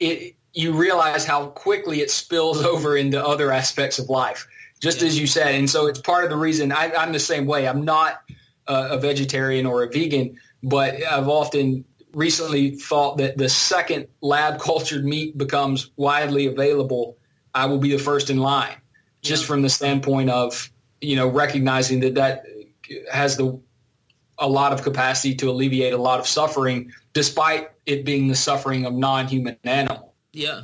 it you realize how quickly it spills over into other aspects of life, just yeah. as you said. And so it's part of the reason I, am the same way. I'm not uh, a vegetarian or a vegan, but I've often recently thought that the second lab cultured meat becomes widely available, I will be the first in line, just from the standpoint of you know recognizing that that has the a lot of capacity to alleviate a lot of suffering, despite it being the suffering of non-human animals. Yeah.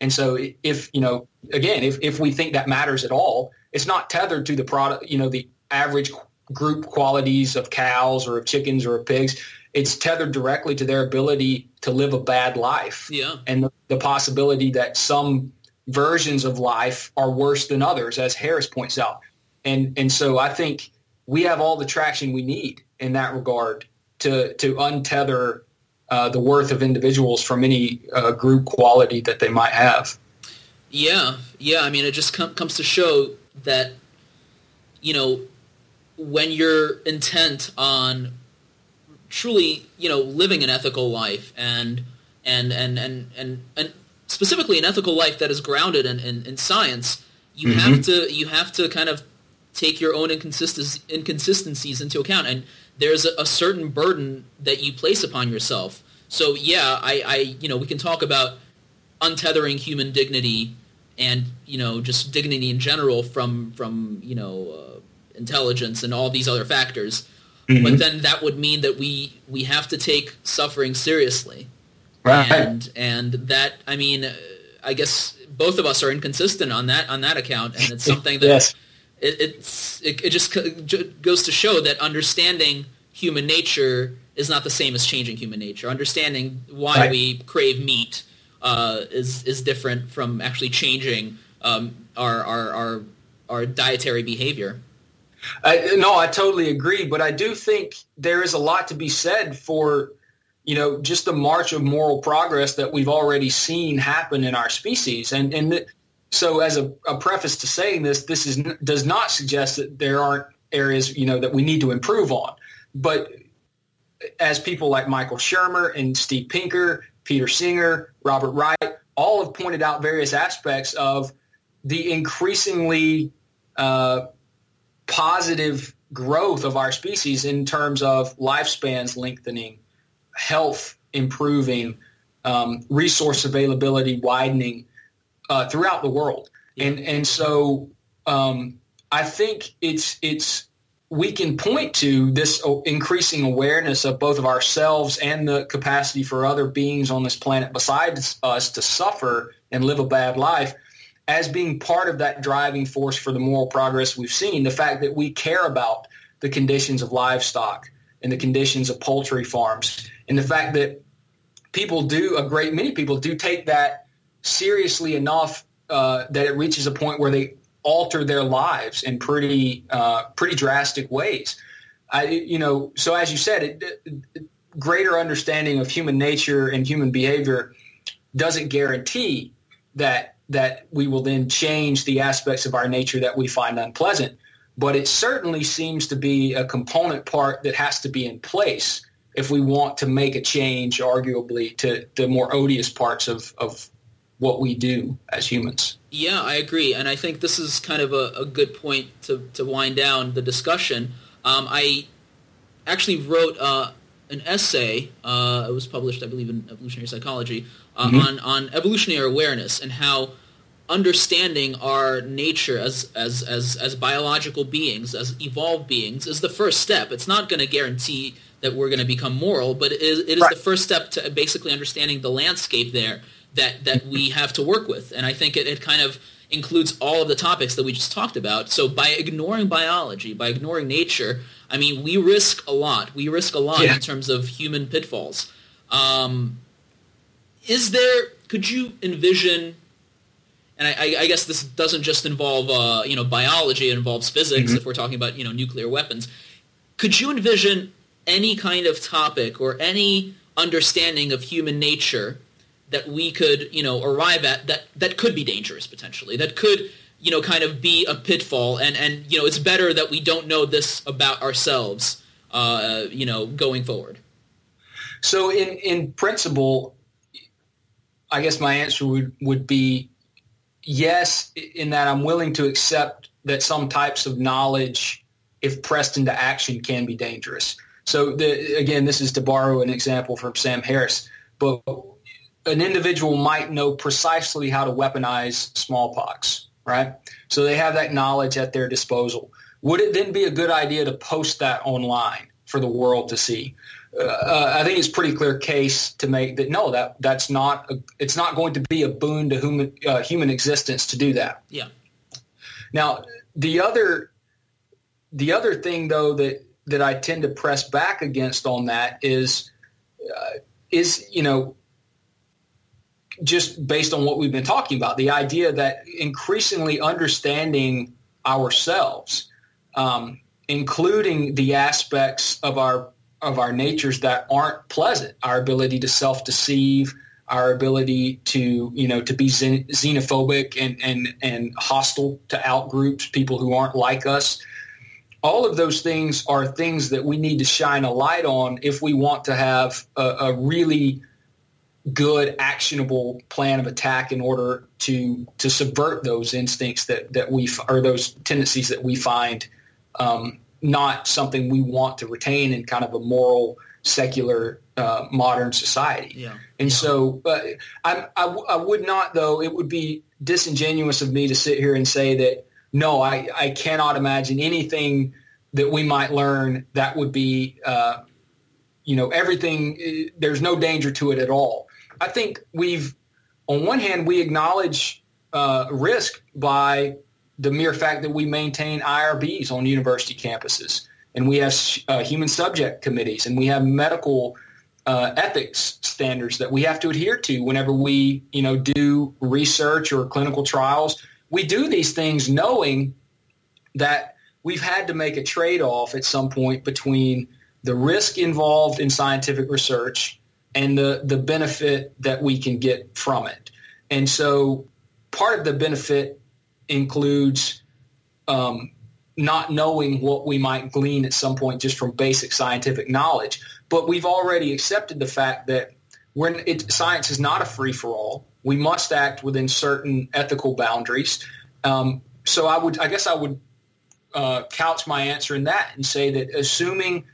And so if, you know, again, if, if we think that matters at all, it's not tethered to the product, you know, the average group qualities of cows or of chickens or of pigs. It's tethered directly to their ability to live a bad life. Yeah. And the, the possibility that some versions of life are worse than others, as Harris points out. And, and so I think we have all the traction we need in that regard to to untether uh, the worth of individuals from any uh, group quality that they might have. Yeah, yeah. I mean, it just com- comes to show that you know when you're intent on truly, you know, living an ethical life and and and and and, and specifically an ethical life that is grounded in, in, in science, you mm-hmm. have to you have to kind of take your own inconsistencies into account and there's a, a, certain burden that you place upon yourself. So yeah, I, I, you know, we can talk about untethering human dignity and you know just dignity in general from from you know uh, intelligence and all these other factors. Mm-hmm. But then that would mean that we we have to take suffering seriously, right? And and that I mean, I guess both of us are inconsistent on that on that account, and it's something that yes. It, it's it, it just goes to show that understanding human nature is not the same as changing human nature. Understanding why right. we crave meat uh, is is different from actually changing um, our, our our our dietary behavior. I, no, I totally agree, but I do think there is a lot to be said for you know just the march of moral progress that we've already seen happen in our species, and and so as a, a, preface to saying this, this is does not suggest that there aren't areas you know that we need to improve on, but as people like Michael Shermer and Steve Pinker, Peter Singer, Robert Wright, all have pointed out various aspects of the increasingly uh, positive growth of our species in terms of lifespans lengthening, health improving, um, resource availability widening uh, throughout the world. And and so um, I think it's it's we can point to this increasing awareness of both of ourselves and the capacity for other beings on this planet besides us to suffer and live a bad life as being part of that driving force for the moral progress we've seen. The fact that we care about the conditions of livestock and the conditions of poultry farms and the fact that people do, a great many people do take that seriously enough uh, that it reaches a point where they alter their lives in pretty uh, pretty drastic ways. I, you know, so as you said, it, it, greater understanding of human nature and human behavior doesn't guarantee that that we will then change the aspects of our nature that we find unpleasant. But it certainly seems to be a component part that has to be in place if we want to make a change, arguably, to the more odious parts of, of what we do as humans. Yeah, I agree, and I think this is kind of a, a good point to, to wind down the discussion. Um, I actually wrote uh, an essay. Uh, it was published, I believe, in Evolutionary Psychology uh, mm-hmm. on on evolutionary awareness and how understanding our nature as, as as as biological beings, as evolved beings, is the first step. It's not going to guarantee that we're going to become moral, but it is, it is right. the first step to basically understanding the landscape there that that we have to work with. And I think it, it kind of includes all of the topics that we just talked about. So by ignoring biology, by ignoring nature, I mean we risk a lot. We risk a lot yeah. in terms of human pitfalls. Um, is there? Could you envision? And I, I, guess this doesn't just involve uh, you know biology; it involves physics. Mm-hmm. If we're talking about you know nuclear weapons, could you envision any kind of topic or any understanding of human nature that we could, you know, arrive at that that could be dangerous potentially. That could, you know, kind of be a pitfall. And and you know, it's better that we don't know this about ourselves, uh, you know, going forward. So in in principle, I guess my answer would would be yes, in that I'm willing to accept that some types of knowledge, if pressed into action, can be dangerous. So the, again, this is to borrow an example from Sam Harris, but an individual might know precisely how to weaponize smallpox, right? So they have that knowledge at their disposal. Would it then be a good idea to post that online for the world to see? Uh, I think it's pretty clear case to make that no, that that's not a, it's not going to be a boon to human uh, human existence to do that. Yeah. Now the other the other thing though that that I tend to press back against on that is uh, is you know just based on what we've been talking about, the idea that increasingly understanding ourselves, um, including the aspects of our of our natures that aren't pleasant, our ability to self-deceive, our ability to you know to be xenophobic and and and hostile to outgroups, people who aren't like us. All of those things are things that we need to shine a light on if we want to have a, a really good actionable plan of attack in order to to subvert those instincts that that we or those tendencies that we find um, not something we want to retain in kind of a moral secular uh, modern society. Yeah. And Yeah. so uh, I, I, I would not, though, it would be disingenuous of me to sit here and say that, no, I, I cannot imagine anything that we might learn that would be, uh, you know, everything, uh, there's no danger to it at all. I think we've, on one hand, we acknowledge uh, risk by the mere fact that we maintain IRBs on university campuses and we have uh, human subject committees and we have medical uh, ethics standards that we have to adhere to whenever we, you know, do research or clinical trials. We do these things knowing that we've had to make a trade-off at some point between the risk involved in scientific research and the, the benefit that we can get from it. And so part of the benefit includes um, not knowing what we might glean at some point just from basic scientific knowledge. But we've already accepted the fact that when it, science is not a free-for-all, we must act within certain ethical boundaries. Um, so I would, I guess I would uh, couch my answer in that and say that assuming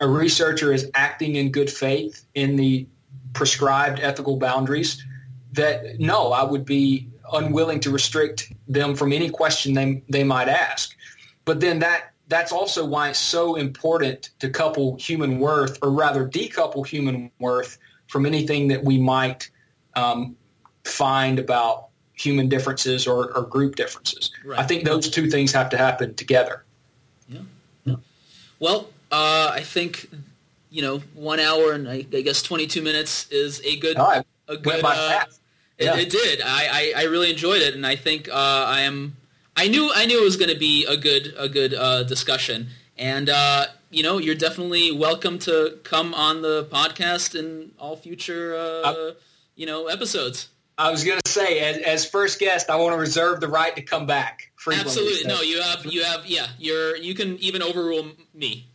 a researcher is acting in good faith in the prescribed ethical boundaries, that no, I would be unwilling to restrict them from any question they, they might ask. But then that that's also why it's so important to couple human worth, or rather decouple human worth from anything that we might um, find about human differences or, or group differences. Right. I think those two things have to happen together. Yeah. yeah. Well, uh, I think you know one hour and I, I guess twenty two minutes is a good right. a good. Uh, fast. it, it did. I, I, I really enjoyed it, and I think uh, I am. I knew I knew it was going to be a good a good uh, discussion, and uh, you know you're definitely welcome to come on the podcast in all future uh, you know episodes. I was going to say, as, as first guest, I want to reserve the right to come back frequently. Absolutely, no. You have you have yeah. You're you can even overrule me.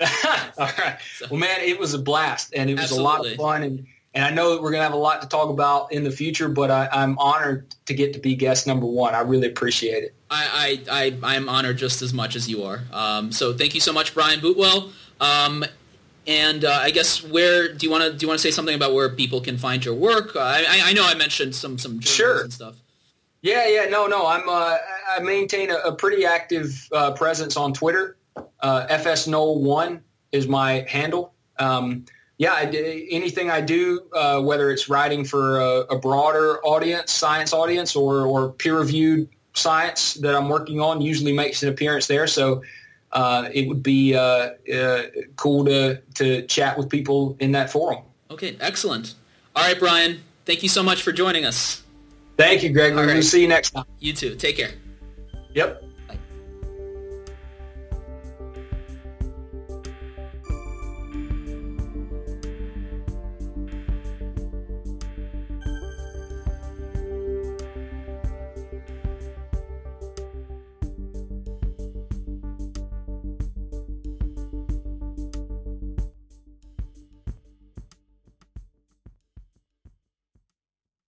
All right. Well, man, it was a blast, and it was a lot of fun, and and I know that we're going to have a lot to talk about in the future. But I, I'm honored to get to be guest number one. I really appreciate it. I, I, I, I'm honored just as much as you are. Um, so thank you so much, Brian Boutwell. Um, and uh, I guess where do you want to do you want to say something about where people can find your work? Uh, I, I- I know I mentioned some some journals Sure. and stuff. Yeah, yeah, no, no. I'm uh, I maintain a, a pretty active uh, presence on Twitter. Uh, FSNole1 is my handle. Um, yeah, I, anything I do, uh, whether it's writing for a, a broader audience, science audience, or, or peer-reviewed science that I'm working on, usually makes an appearance there. So uh, it would be uh, uh, cool to to chat with people in that forum. Okay, excellent. All right, Brian. Thank you so much for joining us. Thank you, Greg. All right. We'll see you next time. You too. Take care. Yep.